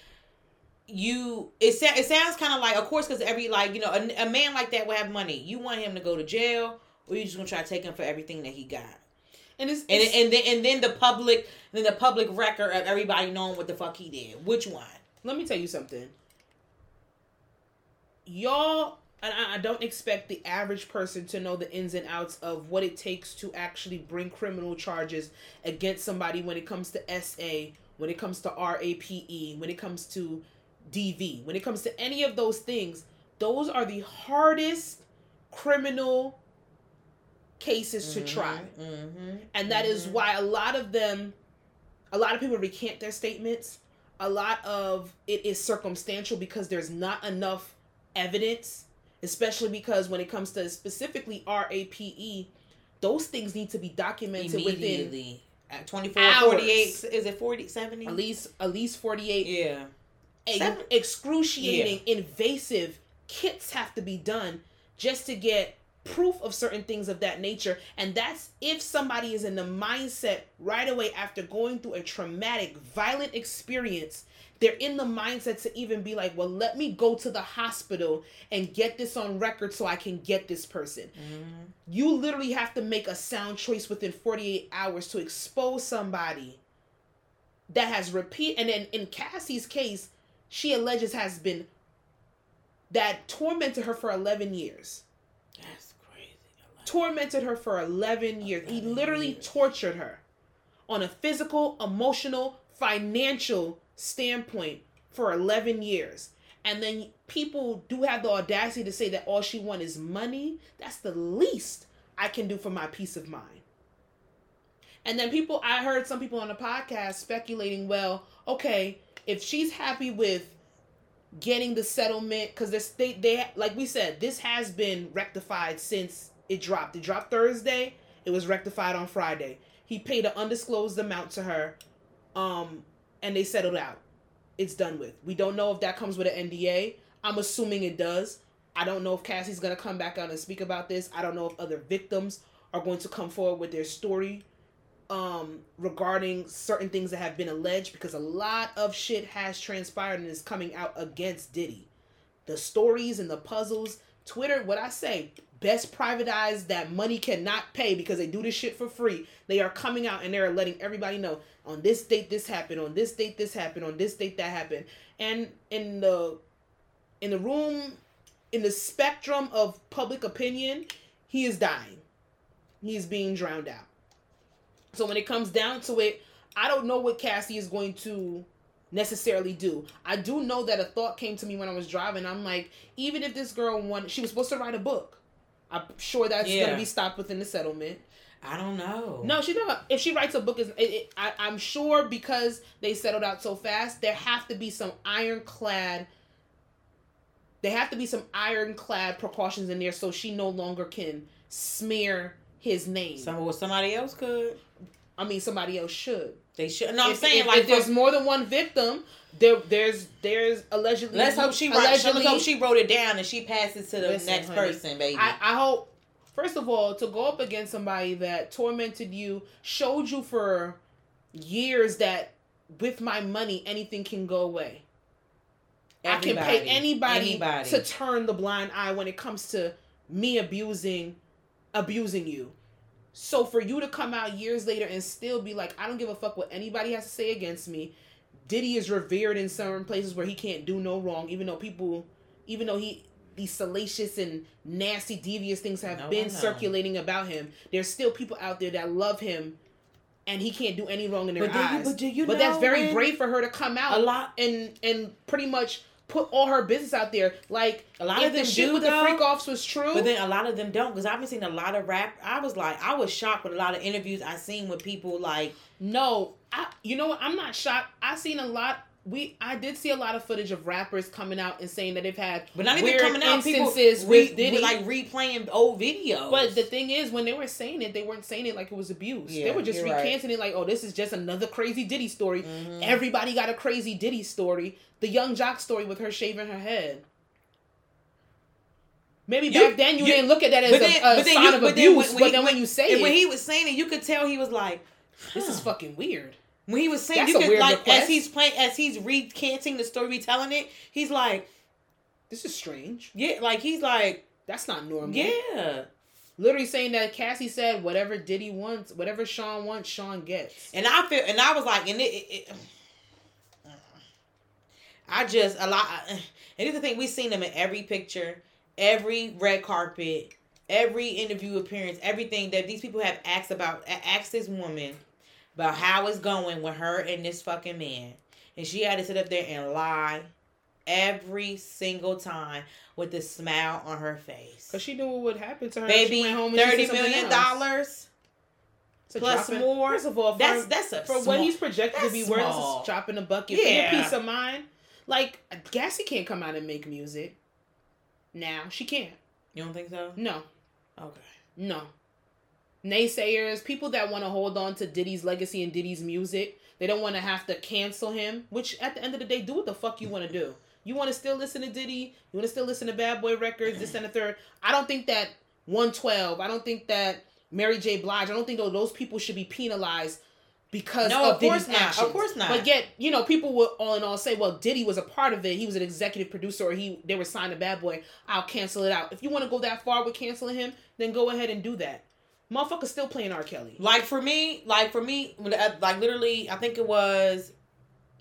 you. It sa- it sounds kind of like, of course, because every like you know a, a man like that will have money. You want him to go to jail, or you just gonna try to take him for everything that he got. And it's, And it's- and then and then the public then the public record of everybody knowing what the fuck he did. Which one? let me tell you something. Y'all, and I, I don't expect the average person to know the ins and outs of what it takes to actually bring criminal charges against somebody when it comes to SA, when it comes to RAPE, when it comes to DV, when it comes to any of those things. Those are the hardest criminal cases to try. Mm-hmm. And that is Mhm. why a lot of them, a lot of people recant their statements. A lot of it is circumstantial because there's not enough evidence, especially because when it comes to specifically RAPE, those things need to be documented within at 24 Hours. 48 is it 40 70 at least at least 48 yeah Seven- excruciating, invasive kits have to be done just to get proof of certain things of that nature. And that's if somebody is in the mindset right away after going through a traumatic, violent experience. They're in the mindset to even be like, well, let me go to the hospital and get this on record so I can get this person. Mhm. You literally have to make a sound choice within 48 hours to expose somebody that has repeat and then in Cassie's case, she alleges has been that tormented her for 11 years. Tormented her for 11 years. He literally tortured her on a physical, emotional, financial standpoint for 11 years. And then people do have the audacity to say that all she wants is money. That's the least I can do for my peace of mind. And then people, I heard some people on the podcast speculating, well, okay, if she's happy with getting the settlement, because this they they like we said, this has been rectified since it dropped. It dropped Thursday. It was rectified on Friday. He paid an undisclosed amount to her, um, and they settled out. It's done with. We don't know if that comes with an NDA. I'm assuming it does. I don't know if Cassie's gonna come back out and speak about this. I don't know if other victims are going to come forward with their story um regarding certain things that have been alleged because a lot of shit has transpired and is coming out against Diddy. The stories and the puzzles, Twitter, what I say, best privatized that money cannot pay because they do this shit for free. They are coming out and they're letting everybody know on this date this happened, on this date this happened, on this date that happened. And in the in the room in the spectrum of public opinion, he is dying. He is being drowned out. So when it comes down to it, I don't know what Cassie is going to necessarily do. I do know that a thought came to me when I was driving. I'm like, even if this girl wanted, she was supposed to write a book. I'm sure that's Yeah. going to be stopped within the settlement. i don't know No, she's not. If she writes a book, is I, I'm sure because they settled out so fast, there have to be some ironclad. There have to be some ironclad precautions in there, so she no longer can smear his name. some well, somebody else could I mean, somebody else should. They should no i'm saying if- like if there's more than one victim, there there's there's allegedly. let's hope she write, let's hope she wrote it down and she passed it to the Listen, next honey, person baby I, I hope. First of all, to go up against somebody that tormented you, showed you for years that with my money anything can go away. I can pay anybody, Anybody. to turn the blind eye when it comes to me abusing abusing you. So for you to come out years later and still be like, I don't give a fuck what anybody has to say against me. Diddy is revered in certain places where he can't do no wrong, even though people, even though he, these salacious and nasty, devious things have No, been circulating about him, there's still people out there that love him, and he can't do any wrong in their But do you- eyes. but do you But that's very brave for her to come out A lot- and and pretty much put all her business out there. Like A lot if of them the shit do, with the freak offs was true. But then a lot of them don't because I've been seeing a lot of rap. I was like, I was shocked with a lot of interviews I seen with people like, No, I you know what? I'm not shocked. I seen a lot. We I did see a lot of footage of rappers coming out and saying that they've had but not even coming out. People instances re, with Diddy. like replaying old videos. but the thing is, when they were saying it, they weren't saying it like it was abuse. they were just you're right. recanting it like, oh, this is just another crazy Diddy story. Mhm. Everybody got a crazy Diddy story. The Young Joc story with her shaving her head. Maybe You- back then you, you- didn't look at that as but a, a sign you- of but then abuse, when- but when then he- when you say it, when he was saying it, you could tell he was like, this is fucking weird. When he was saying, That's you weird like request. as he's playing, as he's recanting the story, retelling it. He's like, This is strange. yeah, like he's like, That's not normal. yeah. Literally saying that Cassie said whatever Diddy wants, whatever Sean wants, Sean gets. And I feel, and I was like, and it, it, it I just a lot. And it's the thing we've seen him in every picture, every red carpet, every interview appearance, everything that these people have asked about, asked this woman about how it's going with her and this fucking man, and she had to sit up there and lie every single time with a smile on her face. Cause she knew what would happen to her. Baby, went home and she thirty million dollars plus dropping- more. First of all, for, That's that's a for small, what he's projected to be worth, small. is dropping a bucket for your Yeah. peace of mind. Like Cassie can't come out and make music. Now she can't. You don't think so? No, Okay. no. Naysayers, people that want to hold on to Diddy's legacy and Diddy's music, they don't want to have to cancel him. Which at the end of the day, do what the fuck you want to do. You want to still listen to Diddy? You want to still listen to Bad Boy Records? This and the third. I don't think that 112. I don't think that Mary J. Blige. I don't think those people should be penalized because No, of, of course Diddy's not. actions. Of course not. But yet, you know, people will all in all say, "Well, Diddy was a part of it. He was an executive producer, or he they were signed to Bad Boy. I'll cancel it out." If you want to go that far with canceling him, then go ahead and do that. Motherfucker's still playing R. Kelly. Like for me, like for me, uh, like literally, I think it was,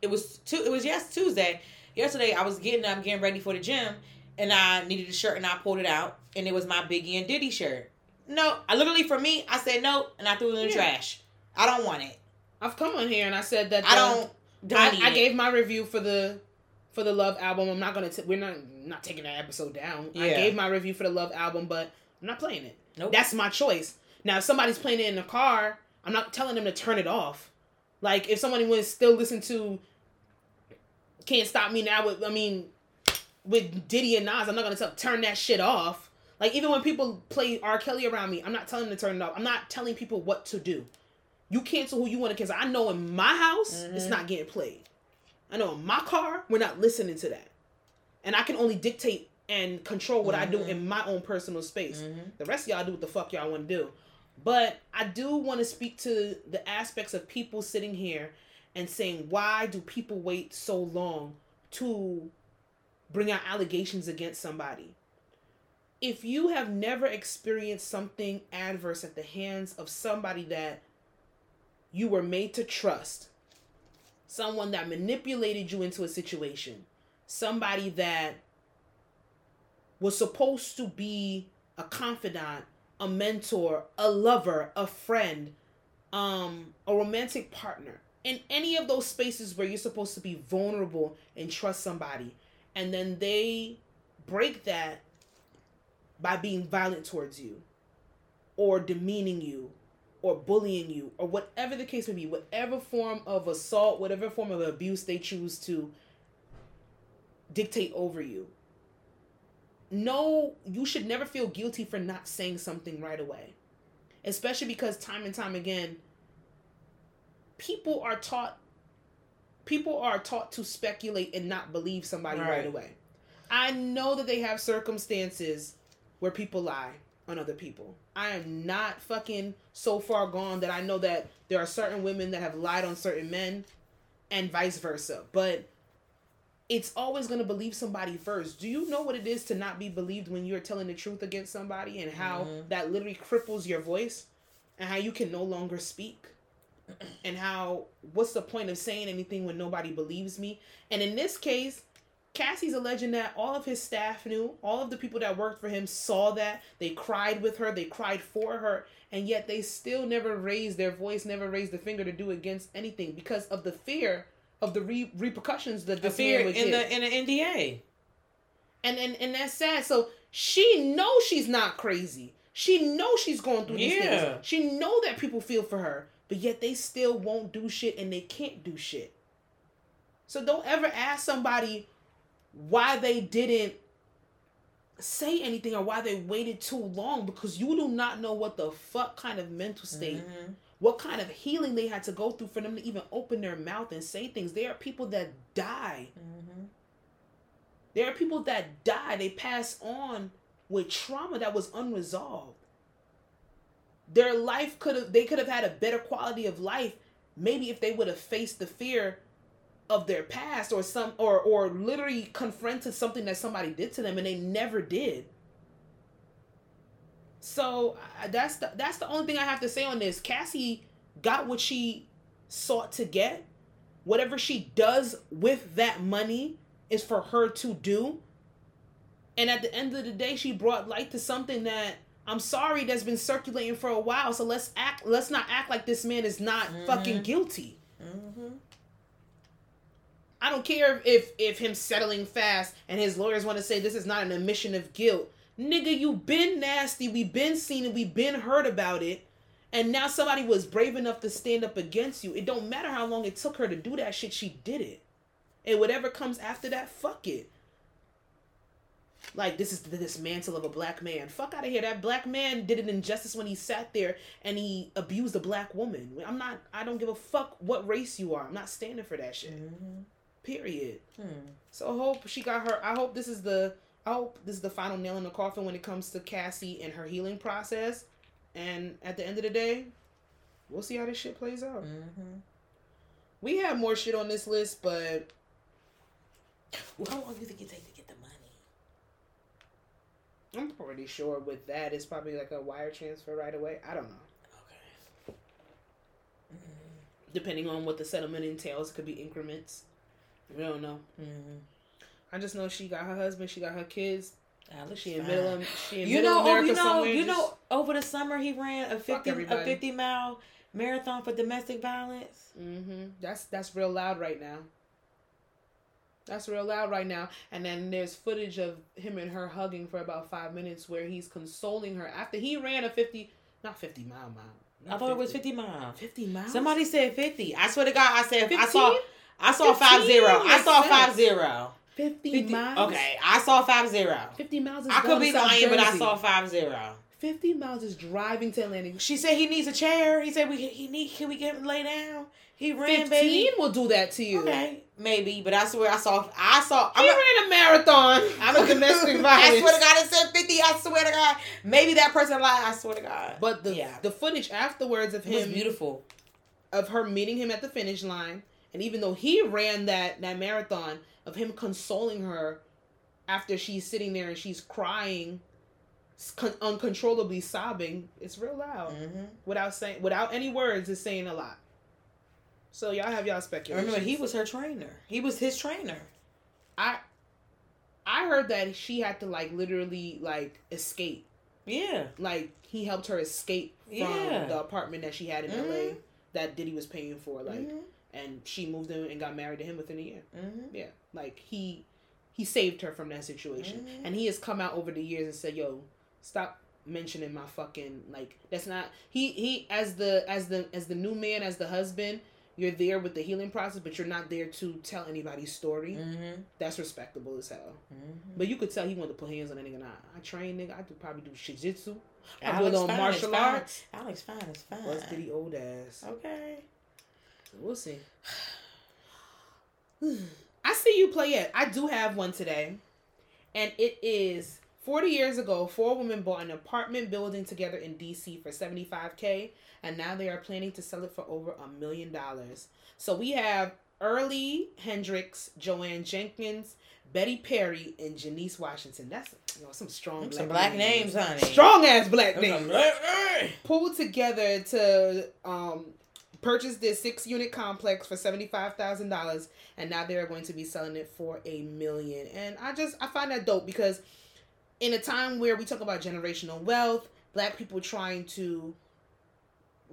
it was two. It was yes Tuesday. Yesterday, I was getting up, getting ready for the gym, and I needed a shirt, and I pulled it out, and it was my Biggie and Diddy shirt. No, I literally for me, I said no, and I threw it in the Yeah. trash. I don't want it. I've come on here and I said that I don't. Don't I, need I gave my review for the for the Love album. I'm not gonna. T- we're not not taking that episode down. I gave my review for the Love album, but I'm not playing it. Nope. That's my choice. Now, if somebody's playing it in the car, I'm not telling them to turn it off. Like if somebody was still listen to "Can't Stop Me Now," with I mean, with Diddy and Nas, I'm not gonna tell turn that shit off. Like even when people play R. Kelly around me, I'm not telling them to turn it off. I'm not telling people what to do. You cancel who you want to cancel. I know in my house, it's Mhm. not getting played. I know in my car, we're not listening to that. And I can only dictate and control what I do Mhm. in my own personal space. Mhm. The rest of y'all do what the fuck y'all want to do. But I do want to speak to the aspects of people sitting here and saying, why do people wait so long to bring out allegations against somebody? If you have never experienced something adverse at the hands of somebody that you were made to trust, someone that manipulated you into a situation, somebody that was supposed to be a confidant, a mentor, a lover, a friend, um, a romantic partner. In any of those spaces where you're supposed to be vulnerable and trust somebody, and then they break that by being violent towards you, or demeaning you, or bullying you, or whatever the case may be, whatever form of assault, whatever form of abuse they choose to dictate over you no, you should never feel guilty for not saying something right away. Especially because time and time again, people are taught people are taught to speculate and not believe somebody right, Right. away. I know that they have circumstances where people lie on other people. I am not fucking so far gone that I know that there are certain women that have lied on certain men and vice versa. But it's always going to believe somebody first. Do you know what it is to not be believed when you're telling the truth against somebody and how Mhm. that literally cripples your voice and how you can no longer speak? And how what's the point of saying anything when nobody believes me? And in this case, Cassie's alleging that all of his staff knew, all of the people that worked for him saw that. They cried with her, they cried for her, and yet they still never raised their voice, never raised the finger to do against anything because of the fear of the re- repercussions that The this man would in get. the in the NDA. and, and and that's sad. So she knows she's not crazy. She knows she's going through these Yeah. things. She know that people feel for her, but yet they still won't do shit and they can't do shit. So don't ever ask somebody why they didn't say anything or why they waited too long because you do not know what the fuck kind of mental state, Mhm. What kind of healing they had to go through for them to even open their mouth and say things. There are people that die. Mhm. There are people that die. They pass on with trauma that was unresolved. Their life could have they could have had a better quality of life maybe if they would have faced the fear of their past or some or or literally confronted something that somebody did to them and they never did. So I- that's the that's the only thing I have to say on this. Cassie got what she sought to get. Whatever she does with that money is for her to do. And at the end of the day, she brought light to something that I'm sorry that's been circulating for a while. So let's act let's not act like this man is not fucking Mhm. guilty. Mhm. I don't care if if him settling fast and his lawyers want to say this is not an admission of guilt. Nigga, you been nasty. We been seen it. We been heard about it. And now somebody was brave enough to stand up against you. It don't matter how long it took her to do that shit. She did it. And whatever comes after that, fuck it. Like this is the dismantle of a black man. Fuck out of here. That black man did an injustice when he sat there and he abused a black woman. I'm not. I don't give a fuck what race you are. I'm not standing for that shit. Mhm. Period. Hmm. So I hope she got her. I hope this is the. Hope this is the final nail in the coffin when it comes to Cassie and her healing process. And at the end of the day, we'll see how this shit plays out. Mhm. We have more shit on this list, but Well, how long do you think it take to get the money? I'm pretty sure with that it's probably like a wire transfer right away. I don't know. Okay. Depending on what the settlement entails, it could be increments. We don't know. Mm-hmm. I just know she got her husband, she got her kids. Alex, She in middle. She in You middle know, oh, America you know, somewhere. you just- know. Over the summer, he ran a fifty a fifty mile marathon for domestic violence. Mm-hmm. That's that's real loud right now. That's real loud right now. And then there's footage of him and her hugging for about five minutes where he's consoling her after he ran a fifty, not fifty mile mile. I thought it was fifty miles. Fifty miles. Somebody said fifty. I swear to God, I said I saw. I saw five 15 zero. I saw five zero. 50, 50 miles. Okay, I saw five zero. Fifty miles. Is I could be lying, but I saw five zero. Fifty miles is driving to Atlantic. She said he needs a chair. He said we he need. Can we get him lay down? He ran, Fifteen baby. will do that to you. Okay, maybe, but I swear I saw. I saw. He I'm ran a marathon. I'm a domestic violence. I swear to God, it said fifty. I swear to God, maybe that person lied. I swear to God. But the Yeah. the footage afterwards of it was him beautiful. of her meeting him at the finish line, and even though he ran that that marathon, of him consoling her after she's sitting there and she's crying, con- uncontrollably sobbing, it's real loud hmm without saying without any words. It's saying a lot. So y'all have y'all speculation. Remember, he was her trainer. He was his trainer. I I heard that she had to like literally like escape. Yeah. Like he helped her escape from Yeah. the apartment that she had in Mhm. LA that Diddy was paying for. Like hmm and she moved in and got married to him within a year. hmm Yeah, like he he saved her from that situation, Mhm. and he has come out over the years and said, "Yo, stop mentioning my fucking like that's not he he as the as the as the new man as the husband." You're there with the healing process, but you're not there to tell anybody's story. hmm That's respectable as hell. hmm But you could tell he wanted to put hands on a nigga. Nah, I train nigga. I could probably do shijitsu. I do a little martial fine. arts. Alex fine is fine. What's Diddy old ass? Okay. We'll see. I see you play it. I do have one today. And it is 40 years ago, four women bought an apartment building together in DC for 75K. And now they are planning to sell it for over a million dollars. So we have Early Hendricks, Joanne Jenkins, Betty Perry, and Janice Washington. That's you know, some strong black, some black names, honey. Strong ass black names black- pulled together to um purchased this six unit complex for seventy five thousand dollars, and now they're going to be selling it for a million. And I just I find that dope because in a time where we talk about generational wealth, black people trying to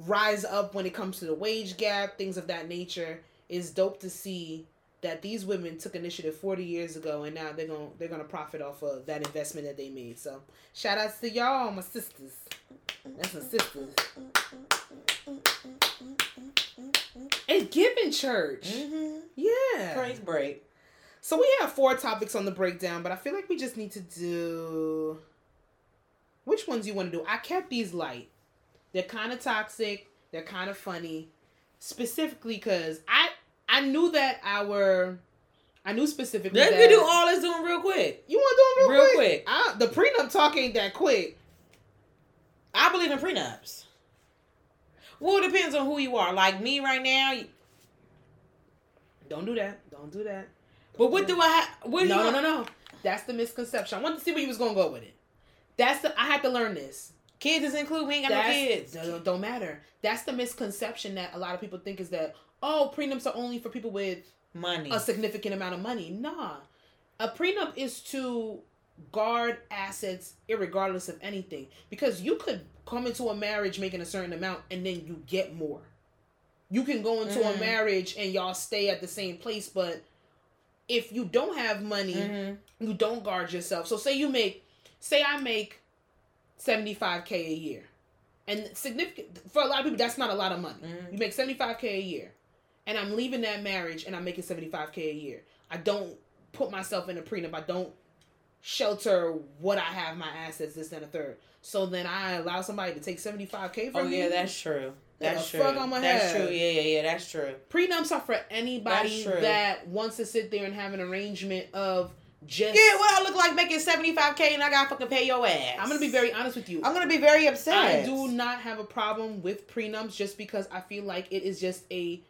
rise up when it comes to the wage gap, things of that nature, is dope to see that these women took initiative 40 years ago and now they're going to they're going to profit off of that investment that they made. So, shout outs to y'all, my sisters. That's my sisters. Giving church. Mm-hmm. Yeah. Praise break. So we have four topics on the breakdown, but I feel like we just need to do which ones you want to do. I kept these light. They're kind of toxic. They're kind of funny, specifically because I I knew that our I knew specifically. Let's that, do all this doing real quick. You want to do them real, Real quick? quick. I, the prenup talk ain't that quick. I believe in prenups. Well, it depends on who you are. Like me right now. Don't do that. Don't do that. But what do I have? What do No, you no, no, no. That's the misconception. I wanted to see where you was gonna go with it. That's the. I had to learn this. Kids is included. We ain't got no kids. Don't, don't matter. That's the misconception that a lot of people think is that oh prenups are only for people with Money. a significant amount of money. Nah, a prenup is to guard assets irregardless of anything because you could come into a marriage making a certain amount and then you get more. You can go into a Mhm. marriage and y'all stay at the same place, but if you don't have money, Mhm. you don't guard yourself. So say you make, say I make seventy five k a year, and significant for a lot of people that's not a lot of money. Mhm. You make seventy five k a year, and I'm leaving that marriage and I'm making seventy five k a year. I don't put myself in a prenup. I don't shelter what I have my assets this and a third. So then I allow somebody to take seventy five k from Oh me. yeah, that's true. That's the true. That's true. Yeah, yeah, yeah. That's true. prenups are for anybody that wants to sit there and have an arrangement of just. Yeah, what I look like making seventy five k and I gotta fucking pay your ass. I'm gonna be very honest with you. I'm gonna be very upset. I do not have a problem with prenups just because I feel like it is just a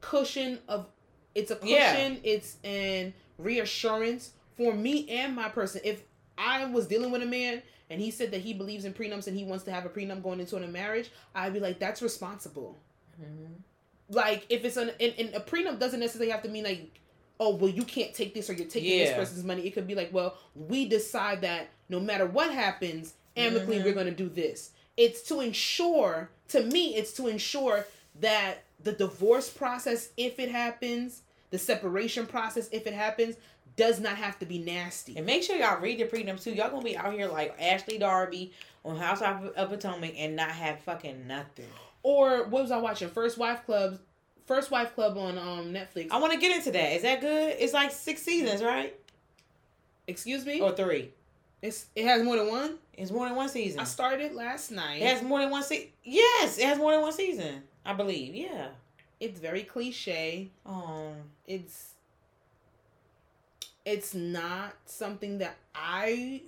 cushion of it's a cushion, Yeah. it's an reassurance for me and my person. If I was dealing with a man and he said that he believes in prenups and he wants to have a prenup going into a marriage, I'd be like, that's responsible. Mhm. Like if it's an and, and a prenup doesn't necessarily have to mean like, oh well you can't take this or you're taking this person's money. It could be like, well, we decide that no matter what happens, amicably Mhm. we're gonna do this. It's to ensure to me, it's to ensure that the divorce process, if it happens, the separation process, if it happens, does not have to be nasty. And make sure y'all read the prenup too. Y'all gonna be out here like Ashley Darby on House of, of Potomac and not have fucking nothing. Or what was I watching? First Wife Club, First Wife Club on um Netflix. I want to get into that. Is that good? It's like six seasons, right? Excuse me. Or three? It's it has more than one. It's more than one season. I started last night. It has more than one season. Yes, it has more than one season. I believe. Yeah. it's very cliche. Um. It's it's not something that I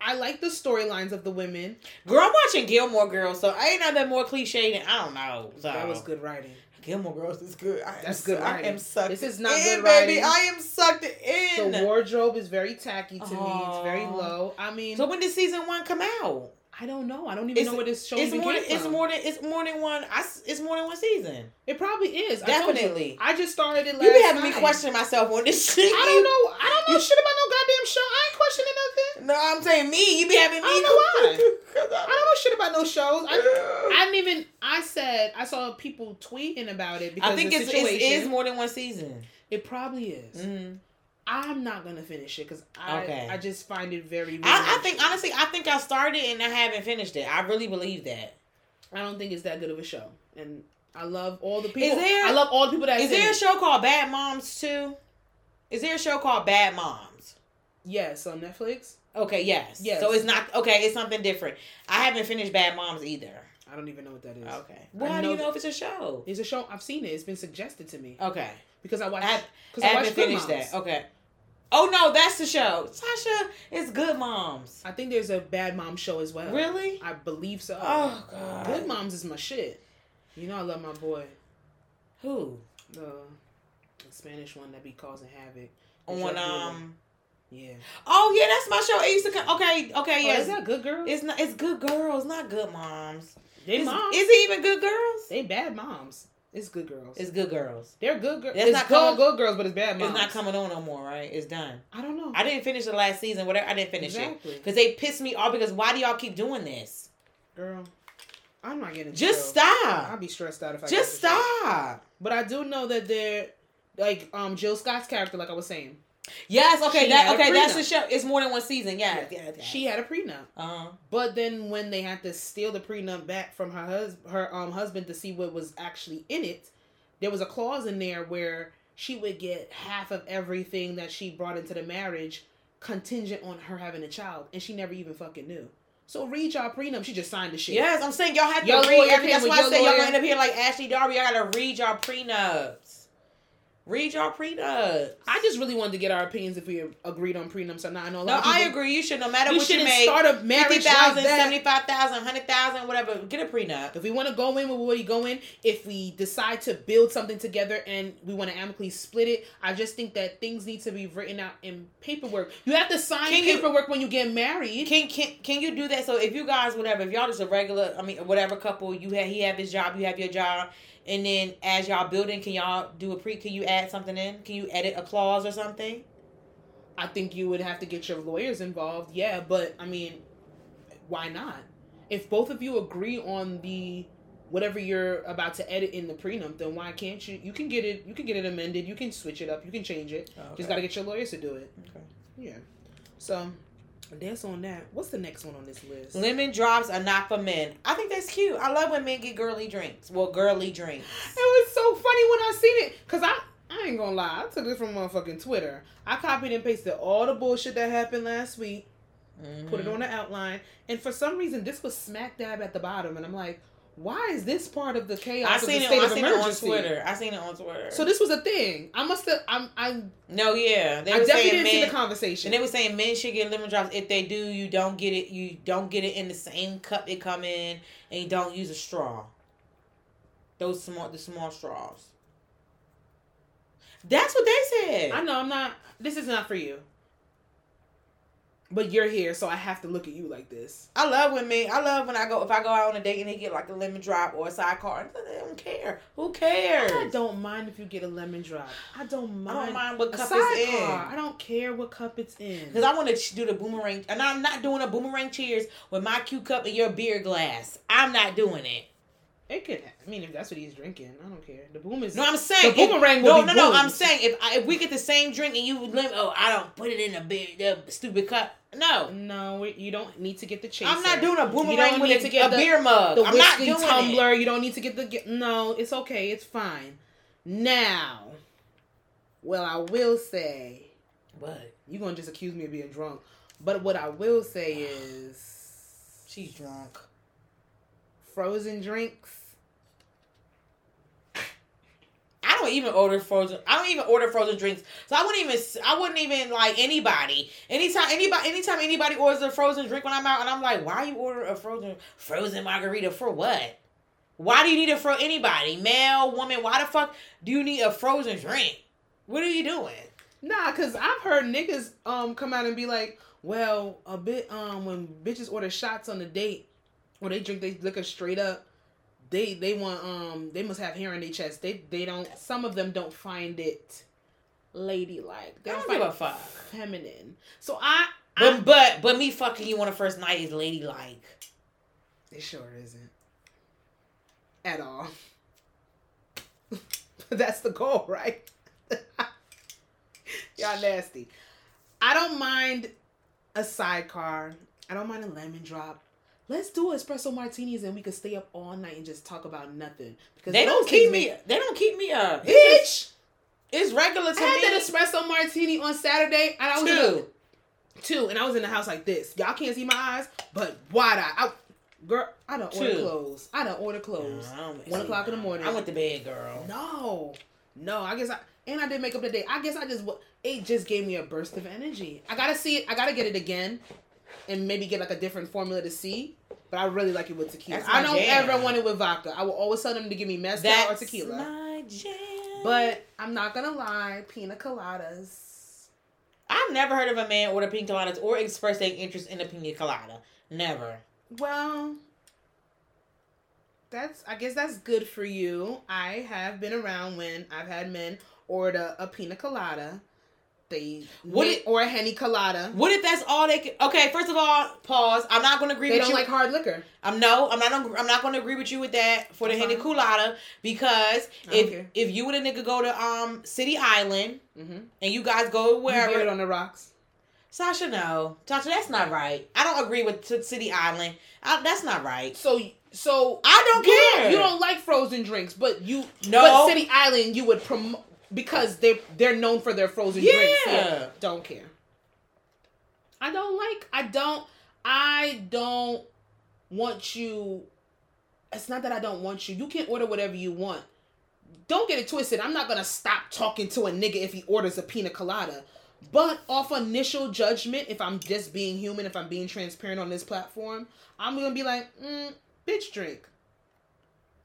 I like the storylines of the women. Girl, I'm watching Gilmore Girls, so I ain't nothing more cliche than I don't know. So That was good writing. Gilmore Girls is good. I That's good su- I am sucked. This is not in, good baby. writing. I am sucked in. The wardrobe is very tacky to me. It's very low. I mean, so when did season one come out? I don't know. I don't even It's- know what this show It's more. Than, it's more than. It's more than one. I. It's more than one season. It probably is. I you, Definitely. I just started it last You be having night. me question myself on this shit. I don't know. I don't know shit about no goddamn show. I ain't questioning nothing. No, I'm saying me. You be having me. I don't know why. I don't know shit about no shows. I, I, didn't even. I said I saw people tweeting about it because I think the it's, it's, it's more than one season. It probably is. Mhm. I'm not gonna finish it because I Okay. I just find it very. I, I think honestly, I think I started and I haven't finished it. I really believe that. I don't think it's that good of a show, and I love all the people. Is there- I love all the people that Is there a show called Bad Moms too? Is there a show called Bad Moms? Yes, on Netflix. Okay, yes. Yes. So it's not okay. It's something different. I haven't finished Bad Moms either. I don't even know what that is. Okay. Well, how do you know if it's a show? It's a show. I've seen it. It's been suggested to me Okay. because I watched. I, have, I, I haven't watched finished that. Okay. Oh no, that's the show. Sasha, it's Good Moms. I think there's a Bad Mom show as well. Really? I believe so. Oh god. Good Moms is my shit. You know I love my boy. Who? The, the Spanish one that be causing havoc. On um. Yeah. Oh yeah, that's my show. It used to come. Okay, okay, Oh, yes. is that good girls? It's not. It's good girls, not good moms. they is, moms. is it even good girls? they bad moms. It's good girls. It's good girls. They're good girls. It's not called good girls, but it's bad moms. It's not coming on no more, right? It's done. I don't know. I didn't finish the last season. Whatever. I didn't finish it because they pissed me off. Because why do y'all keep doing this? Girl, I'm not getting. Just stop. I'll be stressed out if I Just stop. But I do know that they're like um Jill Scott's character, like I was saying, Yes. Okay. She That. a Okay. That's the show. It's more than one season. Yeah. Yeah. yeah. she had a prenup. Uh huh. But then when they had to steal the prenup back from her hus- her um husband to see what was actually in it, there was a clause in there where she would get half of everything that she brought into the marriage contingent on her having a child, and she never even fucking knew. So read y'all prenup. She just signed the shit. Yes, I'm saying y'all have to Your read lawyer every. came That's why I your said y'all lawyer. gonna end up here like Ashley Darby. Y'all gotta read y'all prenups. Read y'all prenups. I just really wanted to get our opinions if we agreed on prenups or not. I know a lot No, of people, I agree. You should, no matter You what you make, start a 50,000, marriage like that. 75,000, 100,000, whatever, get a prenup. If we want to go in with what we go in, if we decide to build something together and we want to amicably split it, I just think that things need to be written out in paperwork. You have to sign Can you- paperwork when you get married. Can, can can you do that? So if you guys, whatever, if y'all just a regular, I mean, whatever couple, you have, he have his job, you have your job, and then as y'all building, can y'all do a pre, can you add something in? Can you edit a clause or something? I think you would have to get your lawyers involved. Yeah, but I mean, why not? If both of you agree on the whatever you're about to edit in the prenup, then why can't you? You can get it. You can get it amended. You can switch it up. You can change it. Oh, Just got to get your lawyers to do it. Okay. Yeah. So that's on that. What's the next one on this list? Lemon drops are not for men. I think that's cute. I love when men get girly drinks. Well, girly drinks. It was so funny when I seen it because I I ain't gonna lie. I took this from motherfucking Twitter. I copied and pasted all the bullshit that happened last week. Put it mm-hmm. on the outline, and for some reason this was smack dab at the bottom, and I'm like, why is this part of the chaos I of seen the it. I seen it on? Twitter. I seen it on Twitter. So this was a thing. I must have. I'm. I'm. no, yeah, they I were definitely didn't see the conversation. And they were saying men should get lemon drops. If they do, you don't get it. You don't get it in the same cup it come in, and you don't use a straw. Those small, the small straws. That's what they said. I know I'm not. This is not for you. But you're here, so I have to look at you like this. I love when me. I love when I go if I go out on a date and they get like a lemon drop or a sidecar. I don't care. Who cares? I don't mind if you get a lemon drop. I don't mind. I don't mind what cup it's in. I don't care what cup it's in. Because I want to do the boomerang. And I'm not doing a boomerang cheers with my Q cup and your beer glass. I'm not doing it. It could. I mean, if that's what he's drinking, I don't care. The boom is. No, I'm saying The if- boomerang No, will be no, no. I'm saying if I, if we get the same drink and you lim- oh I don't put it in a big the stupid cup. No, No, you don't need to get the chaser. I'm not doing a You boomerang don't with need a, to get a the- beer mug. The I'm not whiskey doing it. tumbler. You don't need to get the. Get, no, it's okay. It's fine. Now, well, I will say What? you're gonna just accuse me of being drunk, but what I will say is She's drunk. frozen drinks. I don't even order frozen. I don't even order frozen drinks. So I wouldn't even. I wouldn't even like anybody. Anytime anybody. Anytime anybody orders a frozen drink when I'm out, and I'm like, why you order a frozen frozen margarita for what? Why do you need it for anybody, male, woman? Why the fuck do you need a frozen drink? What are you doing? Nah, cause I've heard niggas um come out and be like, well, a bit um when bitches order shots on the date or they drink they liquor straight up, they they want um they must have hair on their chest. They they don't some of them don't find it ladylike. They don't, don't give a fuck. feminine. So I, But but but me fucking you on the first night is ladylike. it sure isn't at all. but that's the goal, right? Y'all nasty. I don't mind a sidecar. I don't mind a lemon drop. Let's do espresso martinis and we can stay up all night and just talk about nothing. Because They don't keep me. make- They don't keep me up. Bitch! it's regular to I had me. that espresso martini on Saturday and I was in the- Two. two, and I was in the house like this. Y'all can't see my eyes, but wide eye. I, girl, I don't order clothes. I don't order clothes. I don't- One o'clock in the morning. I went to bed, girl. No, no. I guess I and I did makeup today. I guess I just it just gave me a burst of energy. I gotta see it. I gotta get it again, and maybe get like a different formula to see. But I really like it with tequila. I don't jam. ever want it with vodka. I will always tell them to give me mezcal That's or tequila. my jam. But I'm not gonna lie, pina coladas. I've never heard of a man order pina coladas or express their interest in a pina colada. Never. Well, that's I guess that's good for you. I have been around when I've had men order a pina colada. They What it- or a henny colada. What if that's all they can? Okay, first of all, pause. I'm not going to agree They with don't you. like hard liquor. I'm no, I'm not. I'm not going to agree with you with that for the That's henny colada because if care. if you and a nigga go to um City Island Mm-hmm. and you guys go Wherever on the rocks. Sasha, no, Sasha, that's not right. I don't agree with T- City Island. I, that's not right. So so I don't you care. you don't like frozen drinks, but you No. But City Island you would promote because they they're known for their frozen drinks. Yeah. Don't care. I don't like. I don't. I don't want you. It's not that I don't want you. You can order whatever you want. Don't get it twisted. I'm not gonna stop talking to a nigga if he orders a pina colada. But off initial judgment, if I'm just being human, if I'm being transparent on this platform, I'm gonna be like, mm, bitch, drink.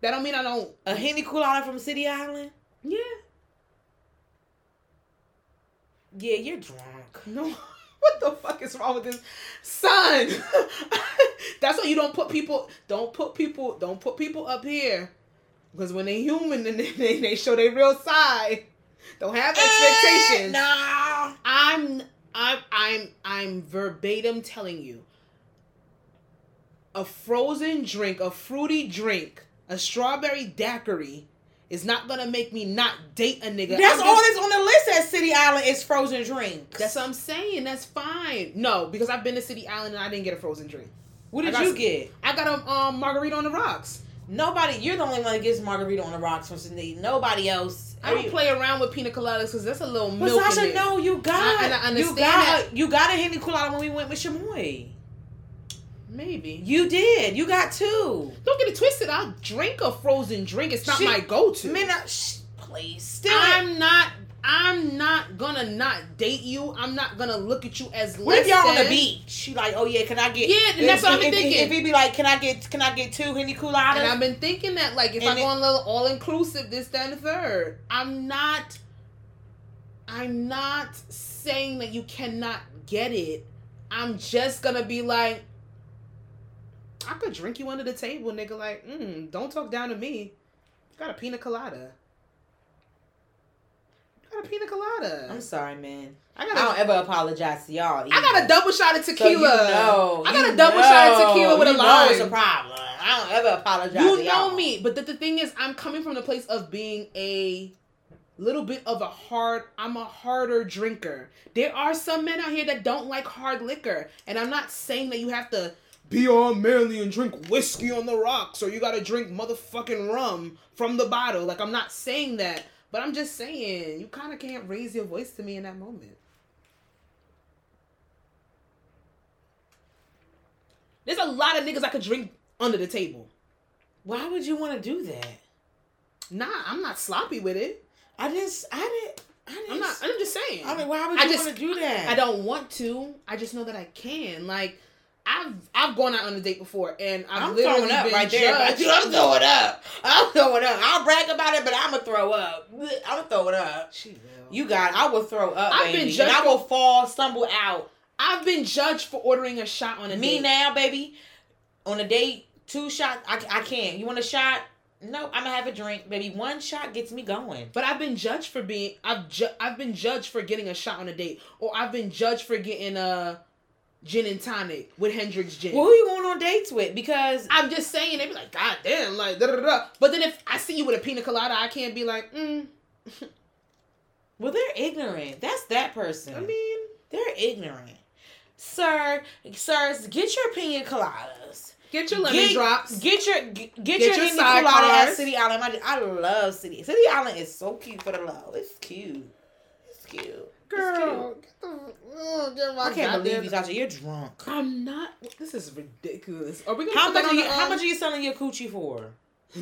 That don't mean I don't. A henny colada from City Island. Yeah. Yeah, you're drunk. No. What the fuck is wrong with this son? That's why you don't put people don't put people don't put people up here. Because when they human and they, they, show their real side. Don't have expectations. Eh, nah. I'm I'm I'm I'm verbatim telling you. A frozen drink, a fruity drink, a strawberry daiquiri is not gonna make me not date a nigga. That's I'm all that's on the list at City Island is frozen drinks. That's what I'm saying. That's fine. No, because I've been to City Island and I didn't get a frozen drink. what did got you get? I got a um, margarita on the rocks. Nobody. You're the only one that gets margarita on the rocks from City. Nobody else. I don't play around with pina coladas because that's a little But milk in Sasha, no, you got. I- I you got. that. You got a henny colada when we went with Shamoy. Maybe. You did. You got two. Don't get it twisted. I'll drink a frozen drink. It's not Shit. my go-to. Man, I, shh, please. Still. I'm not. I'm not gonna not date you. I'm not gonna look at you as. what if y'all on the beach? You like, oh yeah, can I get? Yeah, and that's what I've been thinking. If he be like, can I get? Can I get two henny coladas? And I've been thinking that, like, if And I go it- on a little all inclusive, this, that, and the third, I'm not. I'm not saying that you cannot get it. I'm just gonna be like, I could drink you under the table, nigga. Like, mm, don't talk down to me. Got a pina colada. Got a pina colada. I'm sorry, man. I I got. don't ever apologize to y'all. I got a double shot of So tequila. you know, I got a double shot of tequila with a know lime. It's a problem. I don't ever apologize. You know me, but the, the thing is, I'm coming from the place of being a little bit of a hard. I'm a harder drinker. There are some men out here that don't like hard liquor, and I'm not saying that you have to be all manly and drink whiskey on the rocks, or you got to drink motherfucking rum from the bottle. Like I'm not saying that, but I'm just saying you kind of can't raise your voice to me in that moment. There's a lot of niggas I could drink under the table. Why would you want to do that? Nah, I'm not sloppy with it. I just, I didn't. I didn't. I'm not. I'm just saying. I mean, why would I you want to do that? I don't want to. I just know that I can. Like, I've I've gone out on a date before, and I've I'm literally throwing up been right there. judged. But I'm throwing up. I'm throwing up. I'll brag about it, but I'm gonna throw up. I'm gonna throw it up. She will. You got. I will throw up, I've been baby, judged and I will fall, stumble out. I've been judged for ordering a shot on a Me date. now, baby, on a date, two shots. I, I can't. You want a shot? No, I'm gonna have a drink, baby. One shot gets me going. But I've been judged for being. I've ju- I've been judged for getting a shot on a date, or I've been judged for getting a gin and tonic with Hendrick's gin. Well, who you going on dates with? Because I'm just saying, they'd be like, God damn, like da da da. But then if I see you with a pina colada, I can't be like, mm. well, they're ignorant. That's that person. I mean, they're ignorant. Sir, sirs, get your pina coladas. get your lemon Get- drops. Get your get, get, your, your sidecars. colada at City Island. I, I love City. City Island is so cute for the low. It's cute. It's cute. Girl, get the, oh, get my I can't believe you, Sasha. You're drunk. I'm not. This is ridiculous. Are we gonna How much? that Are you, the, how um, much are you selling your coochie for? I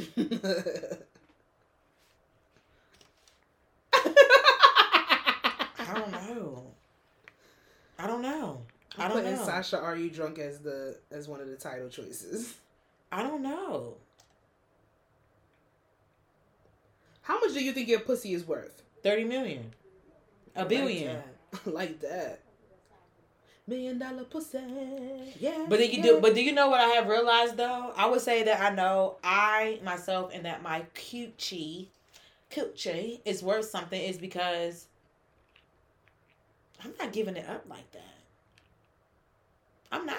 don't know. I don't know. I don't putting know. Sasha, are you drunk as the as one of the title choices? I don't know. How much do you think your pussy is worth? Thirty million. A I like billion. that. like that. Million dollar pussy. Yeah. But then you yeah. do. But do you know what I have realized though? I would say that I know I myself and that my coochie, coochie is worth something is because I'm not giving it up like that. I'm not.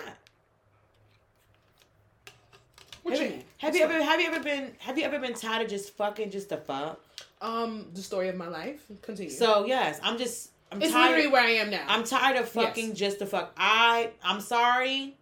What have you you, mean? have you ever have you ever been have you ever been tired of just fucking just to fuck? Um, the story of my life. Continue. So yes, I'm just I'm it's tired. literally where I am now. I'm tired of fucking just to fuck. I I'm sorry.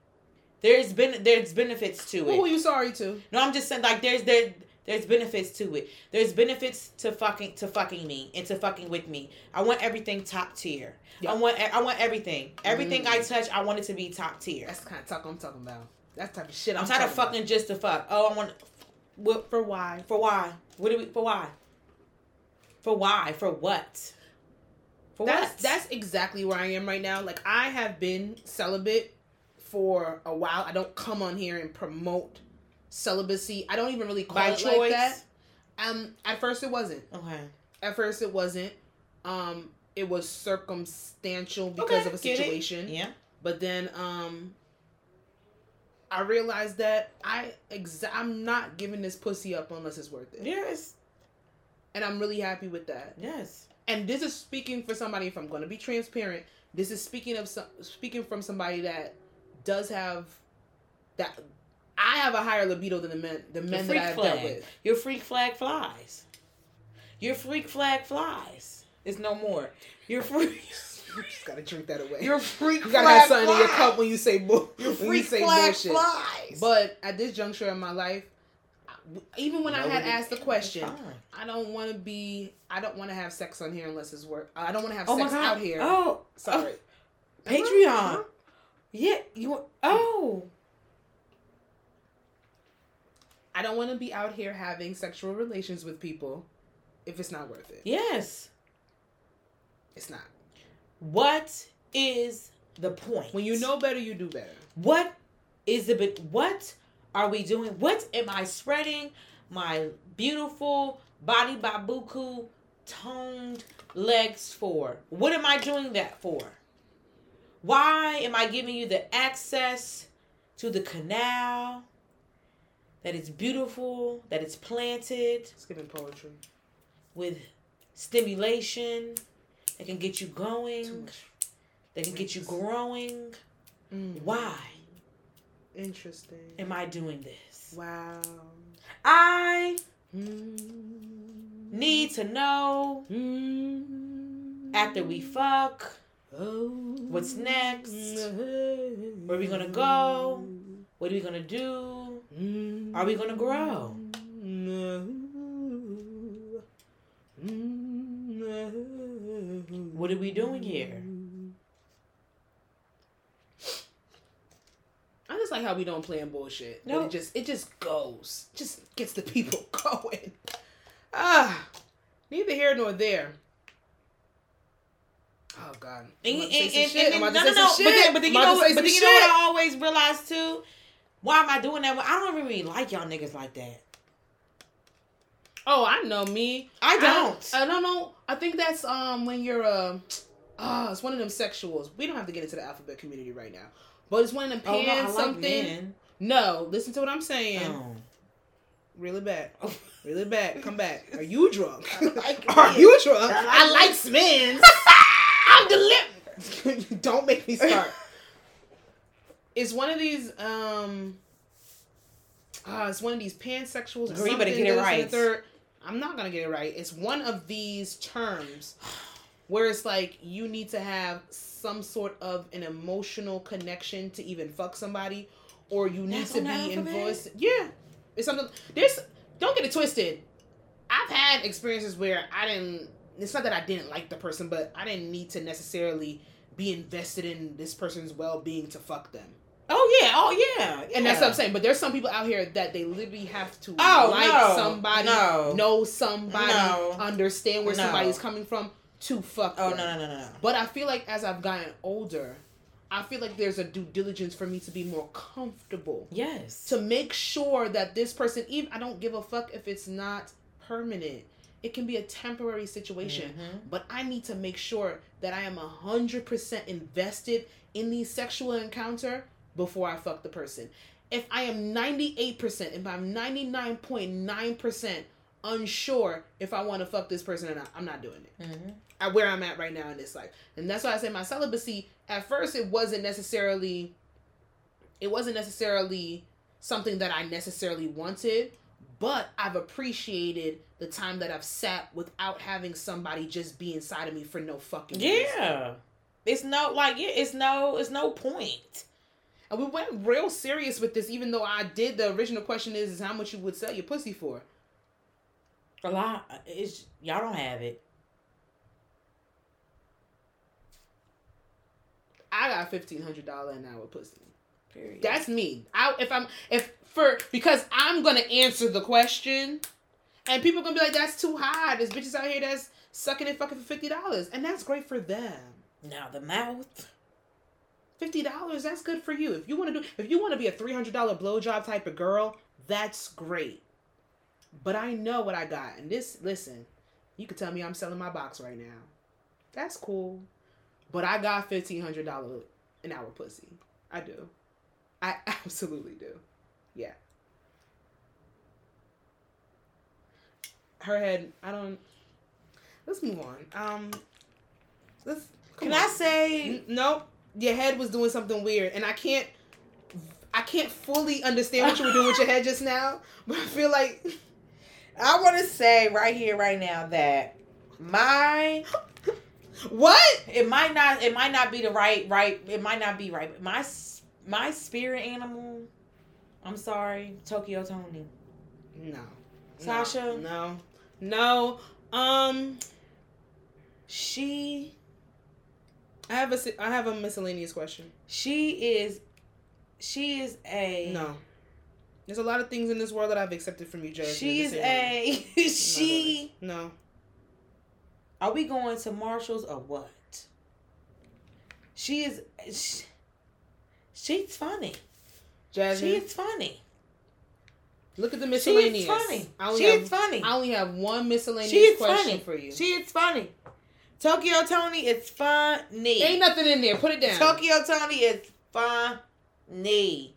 There's been there's benefits to it. Who are you sorry to? No, I'm just saying like there's there there's benefits to it. There's benefits to fucking to fucking me and to fucking with me. I want everything top tier. Yeah. I want I want everything. Everything Mm. I touch, I want it to be top tier. That's the kind of talk I'm talking about. That type of shit I'm, I'm tired of talking about. fucking just to fuck. Oh, I want what For why? for why? What do we for why? For why? For what? For That's what? that's exactly where I am right now. Like I have been celibate for a while. I don't come on here and promote celibacy. I don't even really call by it choice. like that. Um, at first it wasn't. Okay. At first it wasn't. Um, it was circumstantial because Okay, of a situation. Yeah. But then um I realized that I exa- I'm not giving this pussy up unless it's worth it. Yes. And I'm really happy with that. Yes. And this is speaking for somebody if I'm going to be transparent, this is speaking of some speaking from somebody that does have that I have a higher libido than the men the men that freak I've flag. dealt with. Your freak flag flies. Your freak flag flies. It's no more. Your freak. You just gotta drink that away. Your freak flies. you gotta have something in your cup when you say bull. Your when you freak say flag bullshit. flies. But at this juncture in my life, even when I had asked the question, I don't want to be. I don't want to have sex on here unless it's work. I don't want to have Oh sex out here. Oh, Sorry. oh, Patreon. Uh-huh. Yeah, you. Oh, I don't want to be out here having sexual relations with people if it's not worth it. yes. It's not. What is the point? When you know better, you do better. What is the bit? What are we doing? What am I spreading my beautiful body babuku toned legs for? What am I doing that for? Why am I giving you the access to the canal that is beautiful, that is planted It's giving poetry. with stimulation that can get you going, that can get you growing? Mm. Why Interesting. am I doing this? Wow. I Mm. need to know Mm. after we fuck Oh. what's next, where are we gonna go, what are we gonna do, are we gonna grow? What are we doing here? I just like how we don't plan bullshit. No, No. it just it just goes, just gets the people going. Ah, neither here nor there. Oh God, And, say and, and, and, no, no, no. But then, but then you know, but then you know what. I always realize too. Why am I doing that? I don't really like y'all niggas like that. Oh, I know me. I don't. I, don't know. I think that's um when you're uh, ah, it's one of them sexuals. We don't have to get into the alphabet community right now, but it's one of them oh no, like something. men. No, listen to what I'm saying. Oh. Really bad. Really bad. Come back. Are you drunk? Like Are men. you drunk? I like like Smins. I'm delivered. Don't make me start. It's one of these um uh, it's one of these pansexuals. Girl, you better get it this and the right. I'm not gonna get it right. It's one of these terms where it's like you need to have some sort of an emotional connection to even fuck somebody, or you need That's to be influenced. Yeah, it's something. There's don't get it twisted. I've had experiences where I didn't. It's not that I didn't like the person, but I didn't need to necessarily be invested in this person's well being to fuck them. Oh yeah. Oh yeah. And that's what I'm saying. But there's some people out here that they literally have to Oh, like no. somebody, No. know somebody, No. understand where somebody's coming from to fuck. Oh them. no no no no. But I feel like as I've gotten older, I feel like there's a due diligence for me to be more comfortable Yes. to make sure that this person even I don't give a fuck if it's not permanent. it can be a temporary situation. Mhm. But I need to make sure that I am 100% invested in the sexual encounter before I fuck the person. If I am 98%, if I'm 99.9% unsure if I want to fuck this person or not, I'm not doing it. Mhm. At where I'm at right now in this life. And that's why I say my celibacy, at first it wasn't necessarily it wasn't necessarily something that I necessarily wanted, but I've appreciated the time that I've sat without having somebody just be inside of me for no fucking reason. Yeah. It's no like yeah, it's no it's no point. And we went real serious with this, even though I did the original question is, is how much you would sell your pussy for. A lot it's y'all don't have it. I got fifteen hundred dollar an hour pussy. Period. That's me. I if I'm if for because I'm gonna answer the question, and people gonna be like, "That's too high." There's bitches out here that's sucking and fucking for fifty dollars, and that's great for them. now the mouth. Fifty dollars, that's good for you. If you want to do, if you want to be a three hundred dollar blowjob type of girl, that's great. But I know what I got, and this, listen, you can tell me I'm selling my box right now. That's cool, but I got fifteen hundred dollar an hour pussy. I do, I absolutely do. Yeah. Her head, I don't. Let's move on. Um, let's. Can on. I say N- nope. Your head was doing something weird, and I can't. I can't fully understand what you were doing with your head just now, but I feel like I want to say right here, right now that my what? it might not it might not be the right right it might not be right. But my my spirit animal. I'm sorry, Tokyo Tony. No, Sasha? No, no. Um, She I have a I have a miscellaneous question. she is she is a No, there's a lot of things in this world that I've accepted from you, Jasmine. she is a she. No, Are we going to Marshalls or what? She is. She, she's funny. Jasmine. She is funny. look at the She miscellaneous. is funny. I only She have, is funny. I only have one miscellaneous She is question funny. for you. She is funny. Tokyo Tony is funny. Ain't nothing in there. Put it down. Tokyo Tony is funny.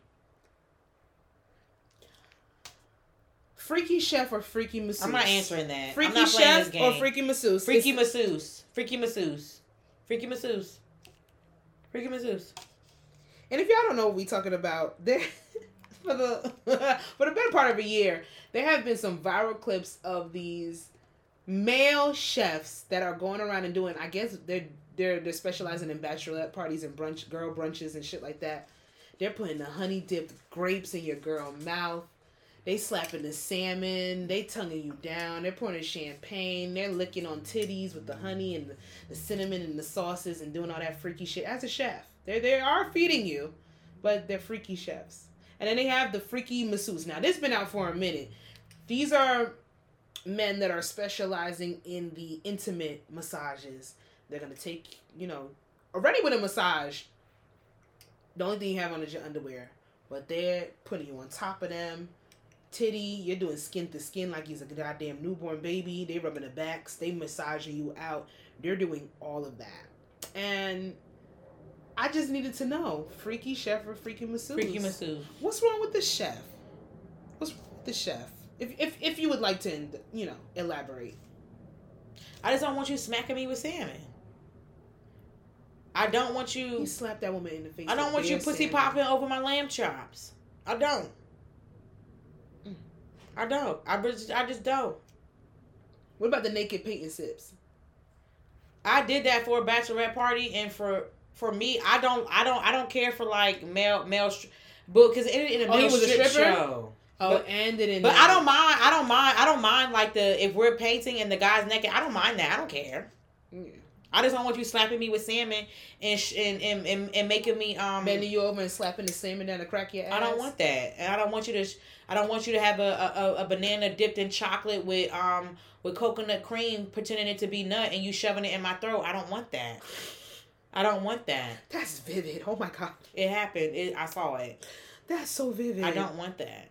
Freaky chef or freaky masseuse? I'm not answering that. Freaky I'm not chef this game. or freaky masseuse? Freaky It's- masseuse. Freaky masseuse. Freaky masseuse. Freaky masseuse. And if y'all don't know what we talking about, there for the for the better part of a year, there have been some viral clips of these male chefs that are going around and doing. I guess they're they're they're specializing in bachelorette parties and brunch girl brunches and shit like that. They're putting the honey dipped grapes in your girl mouth. They slapping the salmon. They tonguing you down. They're pouring champagne. They're licking on titties with the honey and the, the cinnamon and the sauces and doing all that freaky shit. As a chef, they they are feeding you, but they're freaky chefs. And then they have the freaky masseuse. Now this been out for a minute. These are men that are specializing in the intimate massages. They're gonna take you know already with a massage. The only thing you have on is your underwear, but they're putting you on top of them titty. You're doing skin to skin like he's a goddamn newborn baby. They rubbing the backs. They massaging you out. They're doing all of that. And I just needed to know, freaky chef or freaky masseuse? Freaky masseuse. What's wrong with the chef? What's wrong with the chef? If if if you would like to, you know, elaborate. I just don't want you smacking me with salmon. I don't want You you. slap that woman in the face. I don't want you pussy salmon. popping over my lamb chops. I don't. I don't. I just, I just don't. What about the naked painting sips? I did that for a bachelorette party, and for for me, I don't, I don't, I don't care for like male male, but because it in a Oh, male was a stripper? show. Oh, But- it in But. I don't mind. I don't mind. I don't mind like the if we're painting and the guy's naked. I don't mind that. I don't care. Yeah. I just don't want you slapping me with salmon and sh- and, and, and and making me um. bending you over and slapping the salmon down to crack your ass. I don't want that, and I don't want you to. sh- I don't want you to have a, a, a banana dipped in chocolate with um with coconut cream, pretending it to be nut, and you shoving it in my throat. I don't want that. I don't want that. That's vivid. Oh my god, It happened. It, I saw it. that's so vivid. I don't want that.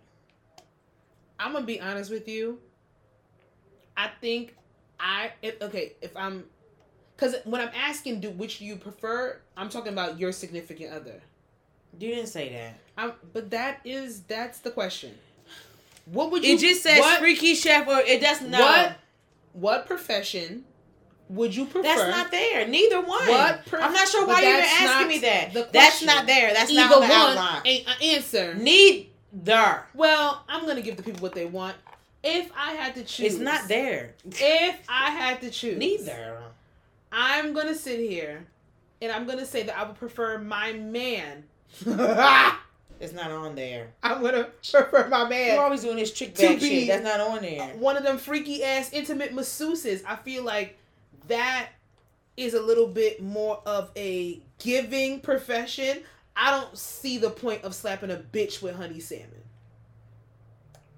I'm gonna be honest with you. I think I if, okay if I'm because when I'm asking do which do you prefer, I'm talking about your significant other. You didn't say that. I'm, but that is that's the question. What would you? It just says what, freaky chef, or it doesn't. What what profession would you prefer? That's not there. Neither one. What pro- I'm not sure why you're asking not me that. the That's not there. That's Either not on the one outline. ain't an answer. Neither. Well, I'm gonna give the people what they want. If I had to choose, It's not there. If I had to choose, Neither. I'm gonna sit here and I'm gonna say that I would prefer my man. It's not on there. I'm gonna prefer my man. You're always doing this trick bag shit. That's not on there. One of them freaky ass intimate masseuses. I feel like that is a little bit more of a giving profession. I don't see the point of slapping a bitch with honey salmon.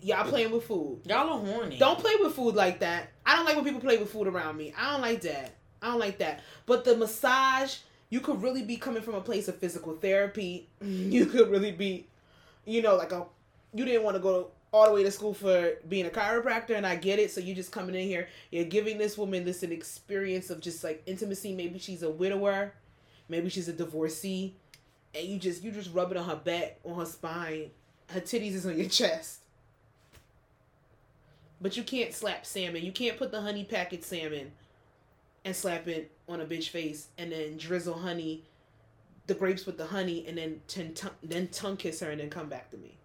Y'all playing with food. Y'all are horny. Don't play with food like that. I don't like when people play with food around me. I don't like that. I don't like that. But the massage, you could really be coming from a place of physical therapy. You could really be, you know, like a, you didn't want to go all the way to school for being a chiropractor, and I get it. So you just coming in here, you're giving this woman this an experience of just like intimacy. Maybe she's a widower, maybe she's a divorcee, and you just you just rub it on her back, on her spine. Her titties is on your chest. But you can't slap salmon. You can't put the honey packet salmon and slap it on a bitch face and then drizzle honey, the grapes with the honey, and then ten tongue, then tongue kiss her and then come back to me.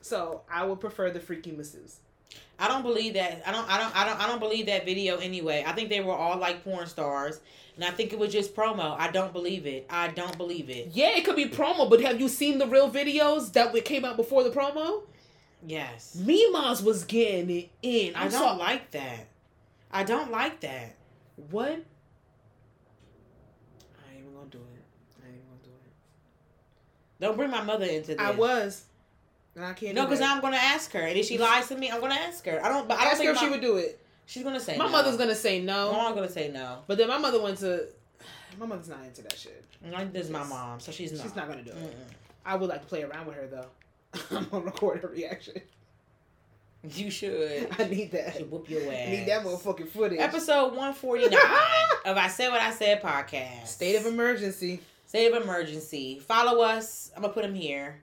So I would prefer the freaky masseuse. I don't believe that. I don't. I don't. I don't. I don't believe that video anyway. I think they were all like porn stars, and I think it was just promo. I don't believe it. I don't believe it. Yeah, it could be promo, but have you seen the real videos that came out before the promo? Yes. Mimas was getting it in. I I'm don't sorry. like that. I don't like that. What? I ain't even gonna do it. I ain't even gonna do it. Don't bring my mother into this. I was. And I can't No, because. I'm gonna ask her, and if she lies to me, I'm gonna ask her. I don't. But I don't Ask think her if she would do it. She's gonna say. My no. mother's gonna say My no. mom's gonna say no. But then my mother went to. My mother's not into that shit. Like, This is my mom, so she's not. She's not gonna do it. Mm-mm. I would like to play around with her though. I'm gonna record her reaction. You should. I need You that. should whoop your ass. I need that motherfucking footage. Episode 149 of I Said What I Said podcast. State of emergency. State of emergency. Follow us. I'm gonna put them here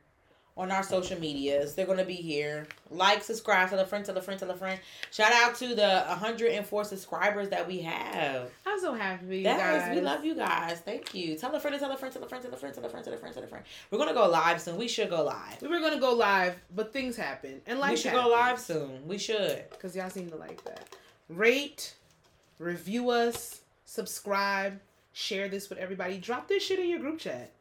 on our social medias. They're gonna be here. Like, subscribe, tell a friend, tell a friend, tell a friend. Shout out to the 104 subscribers that we have. I'm so happy, you That guys. is, we love you guys. Thank you. Tell a friend, tell a friend, tell a friend, tell a friend, tell a friend, tell a friend, tell a friend. We're gonna go live soon. We should go live. We were gonna go live, but things happen, and life we should go live soon. We should. because y'all seem to like that. Rate, review us, subscribe, share this with everybody. Drop this shit in your group chat.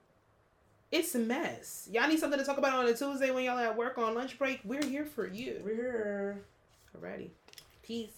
It's a mess. Y'all need something to talk about on a Tuesday when y'all at work on lunch break. We're here for you. We're here. Alrighty. Peace.